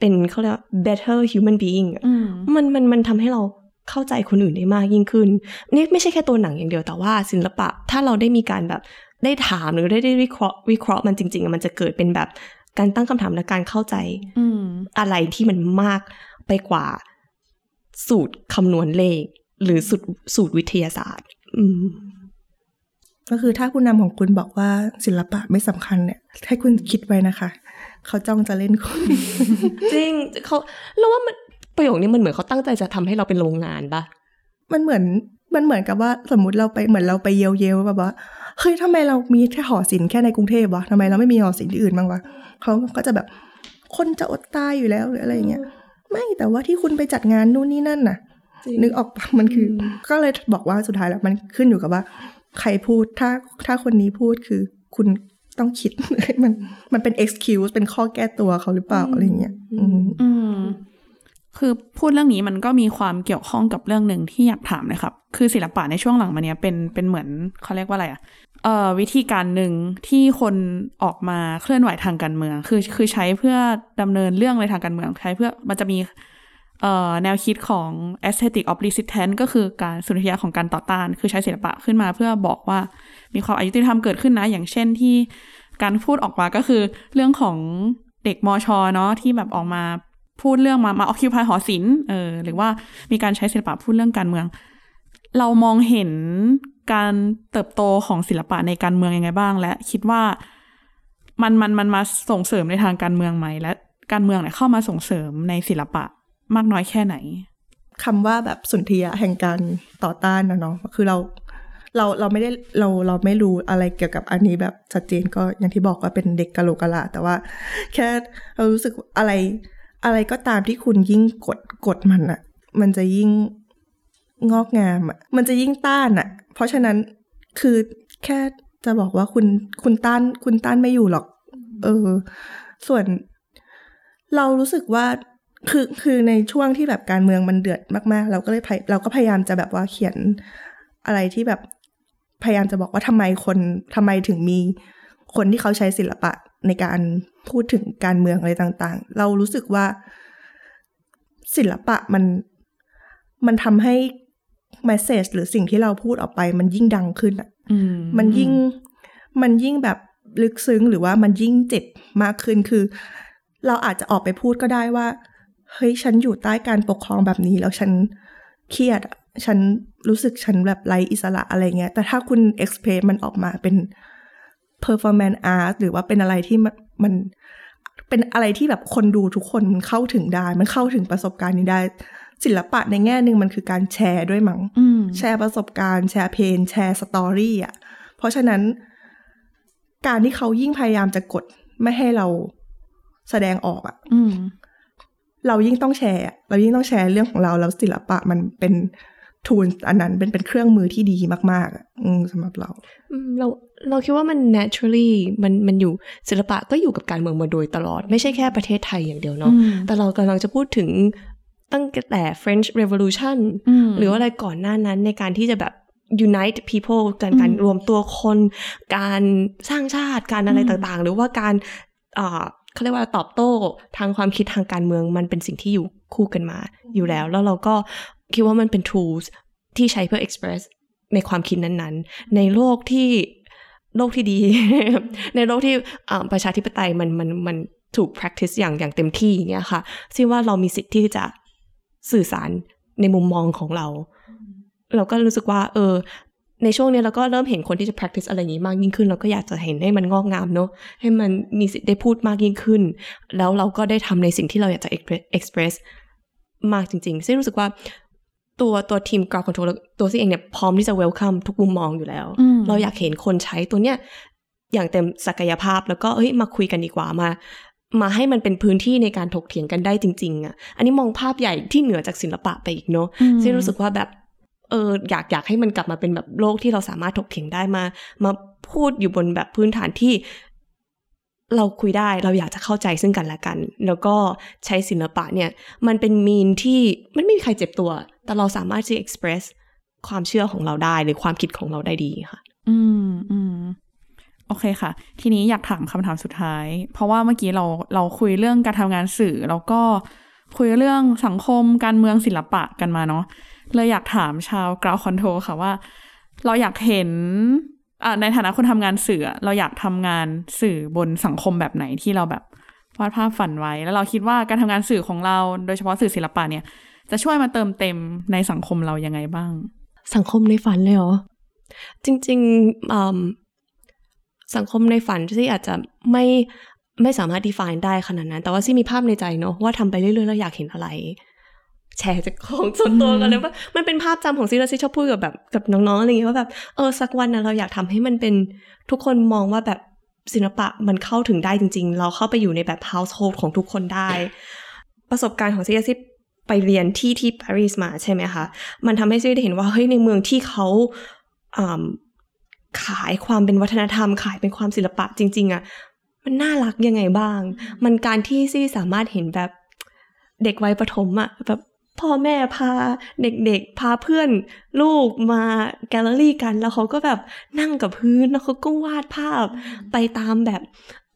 เป็นเขาเรียกว่า better human being อะอืมมันมันมันทำให้เราเข้าใจคนอื่นได้มากยิ่งขึ้น นี่ไม่ใช่แค่ตัวหนังอย่างเดียวแต่ว่าศิลปะ ถ้าเราได้มีการแบบได้ถามหรือได้ได้วิเคราะห์วิเคราะห์มันจริงๆอะมันจะเกิดเป็นแบบการตั้งคำถามและการเข้าใจอืมอะไรที่มันมากไปกว่า สูตรคำนวณเลข หรือสูตรสูตรวิทยาศาสตร์อืมก็คือถ้าผู้นำของคุณบอกว่าศิลปะไม่สำคัญเนี่ย ให้คุณคิดไว้นะคะ เขาจ้องจะเล่นคุณ จริงเขาเราว่ามันประโยคนี้มันเหมือนเขาตั้งใจจะทำให้เราเป็นโรงงานปะมันเหมือนมันเหมือนกับว่าสมมุติเราไปเหมือนเราไปเยลเยลแบบว่าเฮ้ยทำไมเรามีแค่หอศิลป์แค่ในกรุงเทพวะทำไมเราไม่มีหอศิลป์ที่อื่นบ้างวะเขาก็จะแบบคนจะอดตายอยู่แล้วหรืออะไรอย่างเงี้ย ไม่แต่ว่าที่คุณไปจัดงานนู่นนี่นั่นน่ะ นึกออกปะมันคืออก็เลยบอกว่าสุดท้ายแล้วมันขึ้นอยู่กับว่า ใครพูดถ้าถ้าคนนี้พูดคือคุณต้องคิดมันมันเป็น excuse เป็นข้อแก้ตัวเขาหรือเปล่าอะไรเงี้ยอืมอืมคือพูดเรื่องนี้มันก็มีความเกี่ยวข้องกับเรื่องหนึ่งที่อยากถามเลยครับ คือศิลปะในช่วงหลังมาเนี้ยเป็นเป็นเหมือนเขาเรียกว่าอะไรอะเอ่อ วิธีการหนึ่งที่คนออกมาเคลื่อนไหวทางการเมือง คือคือใช้เพื่อดำเนินเรื่องในทางการเมืองใช้เพื่อมันจะมีแนวคิดของ aesthetic of resistance ก็คือการสุนทรียะของการต่อต้าน คือใช้ศิลปะขึ้นมาเพื่อบอกว่ามีความอายุติธรรมเกิดขึ้นนะ อย่างเช่นที่การพูดออกมาก็คือเรื่องของเด็กมชเนาะที่แบบออกมาพูดเรื่องมามา occupy หอศิลป์เออหรือว่ามีการใช้ศิลปะพูดเรื่องการเมือง เรามองเห็น การเติบโตของศิลปะในการเมืองยังไงบ้าง และคิดว่ามันมันมันมาส่งเสริมในทางการเมืองไหม และการเมืองเนี่ยเข้ามาส่งเสริมในศิลปะมากน้อยแค่ไหนคำว่าแบบสุนทรียะแห่งการต่อต้านนะเนาะคือเราเราเราไม่ได้เราเราไม่รู้อะไรเกี่ยวกับอันนี้แบบชัดเจนก็อย่างที่บอกว่าเป็นเด็กกะโหลกกะลาแต่ว่า แค่เรารู้สึกอะไรอะไรก็ตามที่คุณยิ่งกดกดมันอะมันจะยิ่งงอกงามอะมันจะยิ่งต้านอะ เพราะฉะนั้นคือแค่จะบอกว่าคุณคุณต้านคุณต้านไม่อยู่หรอก เออ ส่วนเรารู้สึกว่าคือคือในช่วงที่แบบการเมืองมันเดือดมากๆ เราก็เลยพยเราก็พยายามจะแบบว่าเขียนอะไรที่แบบพยายามจะบอกว่าทำไมคนทำไมถึงมีคนที่เขาใช้ศิลปะในการพูดถึงการเมืองอะไรต่าง ๆ เรารู้สึกว่าศิลปะมันมันทำให้ message หรือสิ่งที่เราพูดออกไป มันยิ่งดังขึ้นอะอืมมันยิ่งมันยิ่งแบบลึกซึ้งหรือว่ามันยิ่งเจ็บมากขึ้นคือ เราอาจจะออกไปพูดก็ได้ว่า เฮ้ยฉันอยู่ใต้การปกครองแบบนี้ แล้วฉันเครียดอะฉันรู้สึกฉันแบบไร้อิสระอะไรเงี้ย แต่ถ้าคุณ express มันออกมาเป็น performance art หรือว่าเป็นอะไรที่มันมันเป็นอะไรที่แบบคนดูทุกคนมันเข้าถึงได้ มันเข้าถึงประสบการณ์นี้ได้ ศิลปะในแง่หนึ่งมันคือการแชร์ด้วยมั้งอืมแชร์ประสบการณ์แชร์ pain แชร์ story อะ เพราะฉะนั้น การที่เขายิ่งพยายามจะกดไม่ให้เราแสดงออกอะอืมเรายิ่งต้องแชร์อะเรายิ่งต้องแชร์เรื่องของเราแล้วศิลปะมันเป็นทูลอันนั้นเป็นเป็นเครื่องมือที่ดีมากๆอะอืมสำหรับเราอืมเราเราคิดว่ามัน naturally มันมันอยู่ศิลปะก็อยู่กับการเมืองมาโดยตลอด ไม่ใช่แค่ประเทศไทยอย่างเดียวเนาะอืมแต่เรากำลังจะพูดถึง ตั้งแต่ French Revolution อืมหรือว่าอะไรก่อนหน้านั้นในการที่จะแบบ unite people การการอืมรวมตัวคน การสร้างชาติการอะไรอืมต่างๆ หรือว่าการอ่าเขาเรียกว่าตอบโต้ทางความคิดทางการเมืองมันเป็นสิ่งที่อยู่คู่กันมาอยู่แล้ว แล้วเราก็คิดว่ามันเป็น tools ที่ใช้เพื่อ express ในความคิดนั้นๆ ในโลกที่โลกที่ดี ในโลกที่อ่าประชาธิปไตยมันมันมันถูก practice อย่างอย่างเต็มที่อย่างเงี้ยค่ะซึ่งว่าเรามีสิทธิ์ที่จะ สื่อสารในมุมมองของเรา เราก็รู้สึกว่า เออ ในช่วงเนี้ยเราก็เริ่มเห็นคนที่จะ practice อะไรอย่างนี้มากยิ่งขึ้น เราก็อยากจะเห็นให้มันงอกงามเนอะให้มันมีสิทธิ์ได้พูดมากยิ่งขึ้น แล้วเราก็ได้ทำในสิ่งที่เราอยากจะ express- express มากจริงๆซึ่งรู้สึกว่าตัวตัวทีม ground control แล้วตัวซี่เองเนี่ยพร้อมที่จะ welcome ทุกมุมมองอยู่แล้วอืมเราอยากเห็นคนใช้ตัวเนี้ยอย่างเต็มศักยภาพแล้วก็เอ้ยมาคุยกันดีกว่ามา มาให้มันเป็นพื้นที่ในการถกเถียงกันได้จริง ๆอะ อันนี้มองภาพใหญ่ที่เหนือจากศิลปะไปอีกเนอะอืมซึ่งรู้สึกว่าแบบเอออยากอยากให้มันกลับมาเป็นแบบโลกที่เราสามารถถกเถียงได้มา มาพูดอยู่บนแบบพื้นฐานที่ เราคุยได้เราอยากจะเข้าใจซึ่งกันและกัน แล้วก็ใช้ศิลปะเนี่ย มันเป็นมีนที่มันไม่มีใครเจ็บตัว แต่เราสามารถที่จะ express ความเชื่อของเราได้หรือความคิดของเราได้ดีค่ะ อืมอืม โอเคค่ะ ทีนี้อยากถามคำถามสุดท้าย เพราะว่าเมื่อกี้เราเราคุยเรื่องการทำงานสื่อ แล้วก็คุยเรื่องสังคมการเมืองศิลปะกันมาเนาะเลยอยากถามชาวกราวคอนโทรค่ะว่า เราอยากเห็นในฐานะคนทำงานสื่อ เราอยากทำงานสื่อบนสังคมแบบไหนที่เราแบบวาดภาพฝันไว้ แล้วเราคิดว่าการทำงานสื่อของเรา โดยเฉพาะสื่อศิลปะเนี่ย จะช่วยมาเติมเต็มในสังคมเรายังไงบ้าง สังคมในฝันเลยเหรอจริงๆอืม สังคมในฝันที่อาจจะไม่ไม่สามารถ define ได้ขนาดนั้น แต่ว่าซี่มีภาพในใจเนอะว่าทำไปเรื่อยๆแล้วอยากเห็นอะไร แชร์จากของส่วนตัวกันเลยว่ามันเป็นภาพจำของซี่แล้วซี่ชอบพูดกับแบบกับน้องๆอะไรอย่างเงี้ยว่าแบบเออสักวันนะเราอยากทำให้มันเป็นทุกคนมองว่าแบบศิลปะมันเข้าถึงได้จริง ๆ เราเข้าไปอยู่ในแบบ household ของทุกคนได้ ประสบการณ์ของซี่ซี่ไปเรียนที่ที่ปารีสมาใช่ไหมคะ มันทำให้ซี่ได้เห็นว่าเฮ้ยในเมืองที่เขา ขายความเป็นวัฒนธรรม ขายเป็นความศิลปะจริง ๆอะ่ะมันน่ารักยังไงบ้าง มันการที่ซี่สามารถเห็นแบบเด็กวัยประถมอะ่ะแบบพ่อแม่พาเด็กๆ พาเพื่อนลูกมาแกลเลอรี่กัน แล้วเขาก็แบบนั่งกับพื้นแล้วเขาก็วาดภาพไปตามแบบ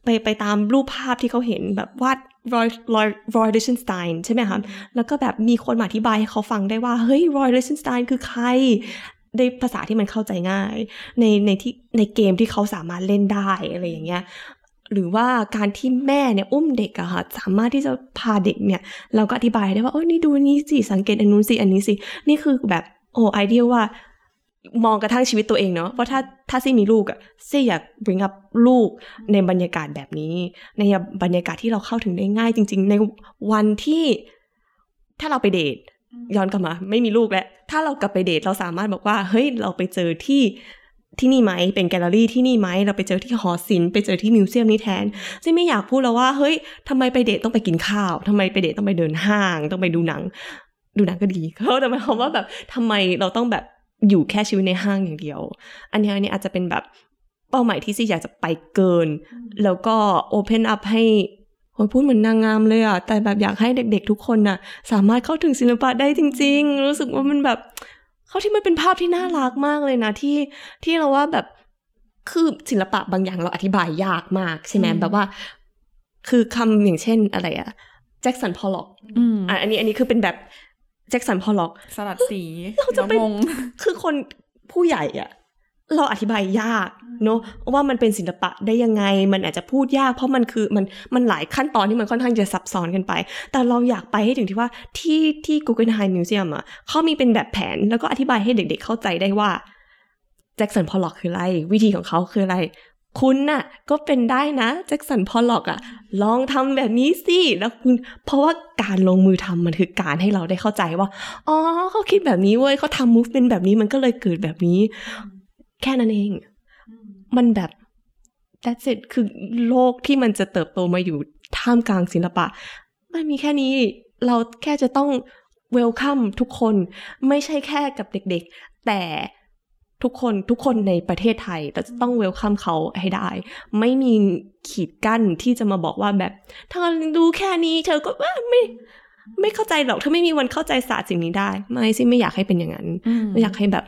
ไปไปตามรูปภาพที่เขาเห็นแบบวาดรอยรอยรอยเดชนสไตน์ใช่ไหมคะแล้วก็แบบมีคนมาอธิบายให้เขาฟังได้ว่า เฮ้ยรอยเดชนสไตน์คือใคร ในภาษาที่มันเข้าใจง่าย ในในที่ในเกมที่เขาสามารถเล่นได้อะไรอย่างเงี้ยหรือว่าการที่แม่เนี่ยอุ้มเด็กอะค่ะสามารถที่จะพาเด็กเนี่ย เราก็อธิบายได้ว่าโอ้นี่ดูนี้สิสังเกตอันนู้นสิอันนี้สินี่คือแบบโอ้ไอเดียว่ามองกระทั่งชีวิตตัวเองเนาะว่าถ้าถ้าซี่มีลูกอะซี่อยาก bring up ลูกในบรรยากาศแบบนี้ ในบรรยากาศที่เราเข้าถึงได้ง่ายจริง ๆ ในวันที่ถ้าเราไปเดท ย้อนกลับมา ไม่มีลูกแล้ว ถ้าเรากลับไปเดทเราสามารถบอกว่า เฮ้ย เราไปเจอที่ที่นี่ไหมเป็นแกลเลอรี่ที่นี่ไหมเราไปเจอที่หอศิลป์ไปเจอที่ museum นี้แทนซี่ไม่อยากพูดแล้วว่าเฮ้ยทำไมไปเดทต้องไปกินข้าวทำไมไปเดทต้องไปเดินห้าง ต้องไปดูหนัง ดูหนังก็ดีเขาแต่หมายความว่าแบบทำไมเราต้องแบบอยู่แค่ชีวิตในห้างอย่างเดียว อันนี้อันนี้อาจจะเป็นแบบเป้าหมายที่ซี่อยากจะไปเกิน แล้วก็โอเพนอัพให้ พูดเหมือนนางงามเลยอะแต่แบบอยากให้เด็กๆทุกคนน่ะ สามารถเข้าถึงศิลปะได้จริง ๆ รู้สึกว่ามันแบบ เขาที่มันเป็นภาพที่น่ารักมากเลยนะที่ที่เราว่าแบบคือศิลปะบางอย่างเราอธิบายยากมากใช่ไหมแบบว่า คือคำอย่างเช่นอะไรอะแจ็คสันพอลล็อกอันนี้อันนี้คือเป็นแบบแจ็คสันพอลล็อก สลัดสีเราจะเป็นคือคนผู้ใหญ่อะ เราอธิบายยากเนาะว่ามันเป็นศิลปะได้ยังไง มันอาจจะพูดยากเพราะมันคือมันมันหลายขั้นตอนที่มันค่อนข้างจะซับซ้อนกันไป แต่เราอยากไปให้ถึงที่ว่าที่ที่ Guggenheim Museum อะเขามีเป็นแบบแผนแล้วก็อธิบายให้เด็กๆเข้าใจได้ว่าแจ็คสันพอลล็อกคืออะไร วิธีของเขาคืออะไร คุณน่ะ ก็เป็นได้นะแจ็คสันพอลล็อกอะ ลองทำแบบนี้สิแล้วคุณเพราะว่าการลงมือทำมันคือการให้เราได้เข้าใจว่าอ๋อเขาคิดแบบนี้เว้ยเขาทำมูฟเป็นแบบนี้มันก็เลยเกิดแบบนี้ แค่นั้นเอง มันแบบ that's it คือโลกที่มันจะเติบโตมาอยู่ท่ามกลางศิลปะ มันมีแค่นี้เราแค่จะต้องเวลคัมทุกคนไม่ใช่แค่กับเด็กๆ แต่ทุกคนทุกคนในประเทศไทยเราจะต้องเวลคัมเขาให้ได้ ไม่มีขีดกั้นที่จะมาบอกว่าแบบถ้าดูแค่นี้ เธอก็ไม่ไม่เข้าใจหรอกเธอไม่มีวันเข้าใจศาสตร์สิ่งนี้ได้ ไม่สิไม่อยากให้เป็นอย่างนั้นไม่อยากให้แบบ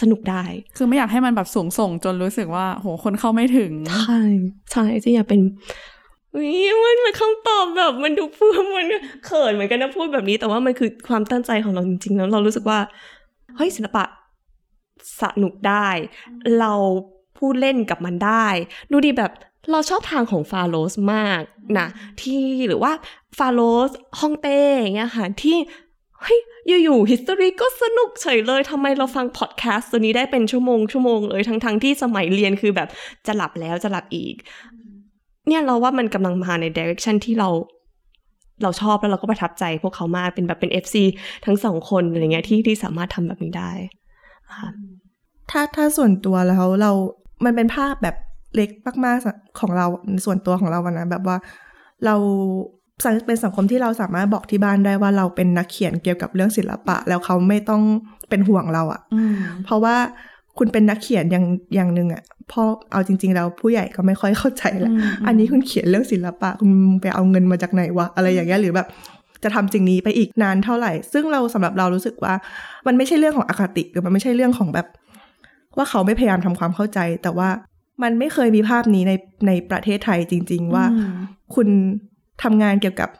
สนุกได้ คือไม่อยากให้มันแบบสูงส่งจนรู้สึกว่า โหคนเข้าไม่ถึง ใช่ใช่จะอยากเป็นวิมันเป็นคำตอบแบบมันดูพูดมันเขินเหมือนกันนะพูดแบบนี้ แต่ว่ามันคือความตั้งใจของเราจริงๆ แล้วเรารู้สึกว่าเฮ้ยศิลปะสนุกได้ เราพูดเล่นกับมันได้ ดูดีแบบเราชอบทางของฟาโรสมากนะที่หรือว่าฟาโรสฮ่องเต้อย่างเงี้ยค่ะที่ เฮ้ยอยู่ๆ history ก็สนุกเฉยเลยทำไมเราฟังพอดแคสต์ตัวนี้ได้เป็นชั่วโมงชั่วโมงเลยทั้งๆทที่สมัยเรียนคือแบบจะหลับแล้วจะหลับอีก เนี่ยเราว่ามันกำลังมาใน direction ที่เรา เราชอบแล้วเราก็ประทับใจพวกเขามากเป็นแบบเป็น FC ทั้งสองคนอะไรเงี้ยที่ที่สามารถทำแบบนี้ได้ค่ะถ้าถ้าส่วนตัวแล้วเรา มันเป็นภาพแบบเล็กมากๆของเราส่วนตัวของเราวันนะแบบว่าเรา เป็นสังคมที่เราสามารถบอกที่บ้านได้ว่าเราเป็นนักเขียนเกี่ยวกับเรื่องศิลปะ แล้วเขาไม่ต้องเป็นห่วงเราอะ่ะเพราะว่าคุณเป็นนักเขียนอย่างอย่างหนึ่งอะ่ะพอเอาจริง ๆ แล้วผู้ใหญ่ก็ไม่ค่อยเข้าใจแล้วอันนี้คุณเขียนเรื่องศิลปะคุณไปเอาเงินมาจากไหนวะอะไรอย่างเงี้ยหรือแบบจะทำสิ่งนี้ไปอีกนานเท่าไหร่ ซึ่งเราสำหรับเรารู้สึกว่า มันไม่ใช่เรื่องของอคติหรือมันไม่ใช่เรื่องของแบบ ว่าเขาไม่พยายามทำความเข้าใจ แต่ว่ามันไม่เคยมีภาพนี้ในในประเทศไทยจริง ๆ ว่า คุณ ทำงานเกี่ยวกับ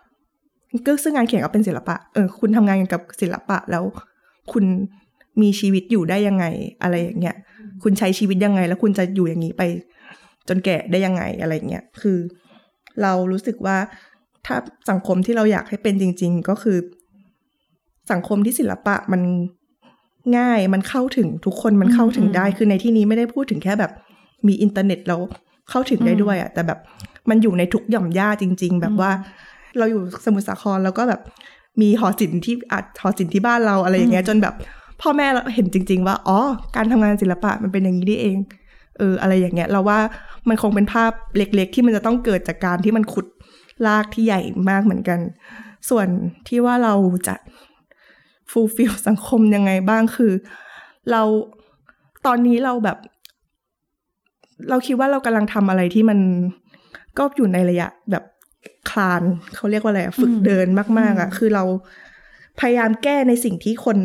ก็ซึ่งงานเขียนก็เป็นศิลปะ เออ คุณทำงานเกี่ยวกับศิลปะแล้วคุณมีชีวิตอยู่ได้ยังไง อะไรอย่างเงี้ย คุณใช้ชีวิตยังไง แล้วคุณจะอยู่อย่างนี้ไป จนแก่ได้ยังไงอะไรเงี้ย คือ เรารู้สึกว่าถ้าสังคมที่เราอยากให้เป็นจริง ๆ ก็คือ สังคมที่ศิลปะมันง่ายมันเข้าถึงทุกคนมันเข้าถึงได้ คือในที่นี้ไม่ได้พูดถึงแค่แบบ มีอินเทอร์เน็ตแล้ว เข้าถึงได้ด้วยอะแต่แบบมันอยู่ในทุกหย่อมย่าจริง ๆ แบบว่า เราอยู่สมุทรสาครแล้วก็แบบมีหอศิลป์ที่อัดหอศิลป์ที่บ้านเราอะไรอย่างเงี้ยจนแบบพ่อแม่เราเห็นจริง ๆ ว่าอ๋อการทำงานศิลปะมันเป็นอย่างนี้นี่เองเอออะไรอย่างเงี้ย เราว่ามันคงเป็นภาพเล็ก ๆ ที่มันจะต้องเกิดจากการที่มันขุดรากที่ใหญ่มากเหมือนกัน ส่วนที่ว่าเราจะ fulfill สังคมยังไงบ้างคือ เราตอนนี้เราแบบ เราคิดว่าเรากำลังทำอะไรที่มันก็อยู่ในระยะแบบคลานเขาเรียกว่าอะไรอะฝึกเดินมาก ๆอะคือเราพยายามแก้ในสิ่งที่คน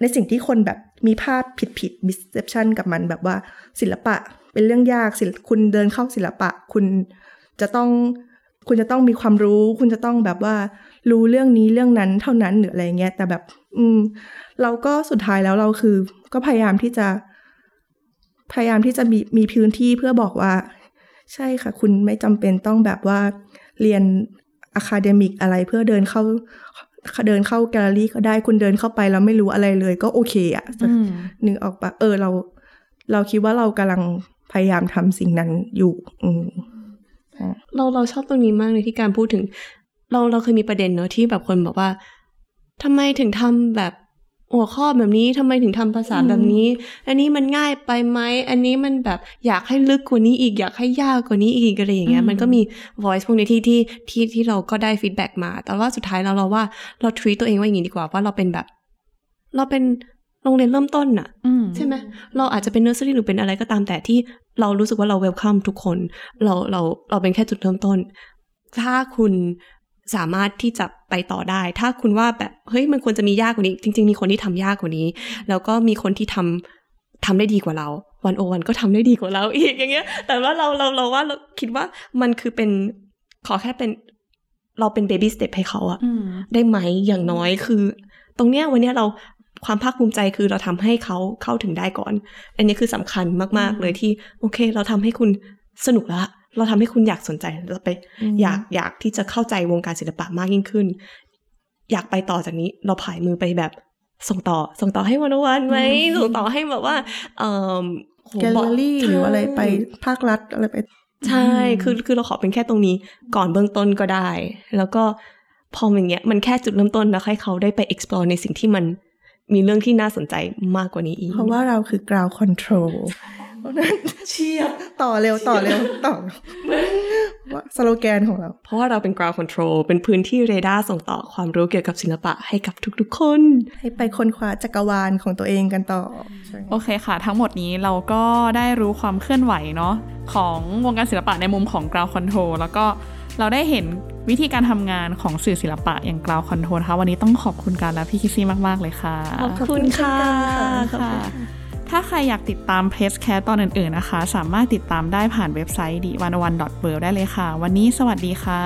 ในสิ่งที่คนแบบมีภาพผิดผิด misconception กับมันแบบว่าศิลปะเป็นเรื่องยากศิลคุณเดินเข้าศิลปะ คุณจะต้องคุณจะต้องมีความรู้ คุณจะต้องแบบว่ารู้เรื่องนี้เรื่องนั้นเท่านั้นหรืออะไรเงี้ยแต่แบบ อืม เราก็สุดท้ายแล้วเราคือ ก็พยายามที่จะ พยายามที่จะมีมีพื้นที่เพื่อบอกว่า ใช่ค่ะ คุณไม่จำเป็นต้องแบบว่าเรียน academic อะไรเพื่อเดินเข้าเดินเข้าแกลเลอรี่ก็ได้คุณเดินเข้าไปแล้วไม่รู้อะไรเลยก็โอเคอะนึกออกปะเออเรา เราคิดว่าเรากำลังพยายามทำสิ่งนั้นอยู่อืเราเราชอบตรงนี้มากเลยที่การพูดถึง เราเราเคยมีประเด็นเนอะที่แบบคนบอกว่าทำไมถึงทำแบบ หัวข้อแบบนี้ทำไมถึงทำภาษาแบบนี้ อันนี้มันง่ายไปไหมอันนี้มันแบบอยากให้ลึกกว่านี้อีกอยากให้ยากกว่านี้อีกอะไรอย่างเงี้ยอืมมันก็มี voice พวกนี้ที่ที่ที่ที่เราก็ได้ feedback มา แต่ว่าสุดท้ายแล้วเราว่าเรา treat ตัวเองว่าอย่างนี้ดีกว่าว่าเราเป็นแบบ เราเป็นโรงเรียนเริ่มต้นน่ะอืมใช่ไหมเราอาจจะเป็นเนอร์เซอรี่หรือเป็นอะไรก็ตามแต่ที่เรารู้สึกว่าเราเวลคัมทุกคน เราเราเราเป็นแค่จุดเริ่มต้น ถ้าคุณ สามารถที่จะไปต่อได้ ถ้าคุณว่าแบบเฮ้ยมันควรจะมียากกว่านี้ จริง ๆ มีคนที่ทำยากกว่านี้ แล้วก็มีคนที่ทำทำได้ดีกว่าเราวันโอวันก็ทำได้ดีกว่าเราอีกอย่างเงี้ย แต่ว่าเราเราเราว่าเราคิดว่ามันคือเป็นขอแค่เป็นเราเป็นเบบี้สเต็ปให้เขาอะอืมได้ไหมอย่างน้อยคือ ตรงเนี้ยวันเนี้ยเราความภาคภูมิใจคือเราทำให้เขาเข้าถึงได้ก่อน อันนี้คือสำคัญมาก ๆ เลยที่ โอเค เราทำให้คุณสนุกแล้ว เราทำให้คุณอยากสนใจเราไปอืมอยากอยากที่จะเข้าใจวงการศิลปะมากยิ่งขึ้น อยากไปต่อจากนี้เราผายมือไปแบบส่งต่อ ส่งต่อให้วันวันไหมส่งต่อให้แบบว่าเอ่อโหแกลเลอรี่ใช่หรืออะไรไปภาครัฐอะไรไป ใช่คือคือเราขอเป็นแค่ตรงนี้ก่อนเบื้องต้นก็ได้ แล้วก็พอมันอย่างเงี้ยมันแค่จุดเริ่มต้นนะให้เขาได้ไป explore ในสิ่งที่มันมีเรื่องที่น่าสนใจมากกว่านี้อีก เพราะว่าเราคือ ground control เพราะฉะนั้น เชียบต่อเร็วต่อเร็วต่อว่าสโลแกนของเรา เพราะว่าเราเป็น ground control เป็นพื้นที่เรดาร์ส่งต่อความรู้เกี่ยวกับศิลปะให้กับทุกๆคน ให้ไปค้นคว้าจักรวาลของตัวเองกันต่อใช่โอเคค่ะ ทั้งหมดนี้เราก็ได้รู้ความเคลื่อนไหวเนาะของวงการศิลปะในมุมของ ground control แล้วก็เราได้เห็นวิธีการทำงานของสื่อศิลปะอย่าง ground control นะคะวันนี้ต้องขอบคุณการและพี่คิซี่มาก ๆ เลยค่ะ ขอบคุณค่ะขอบคุณค่ะ ถ้าใครอยากติดตาม Presscast ตอนอื่นๆนะคะ สามารถติดตามได้ผ่านเว็บไซต์ The 101 w o r l d ได้เลยค่ะ วันนี้สวัสดีค่ะ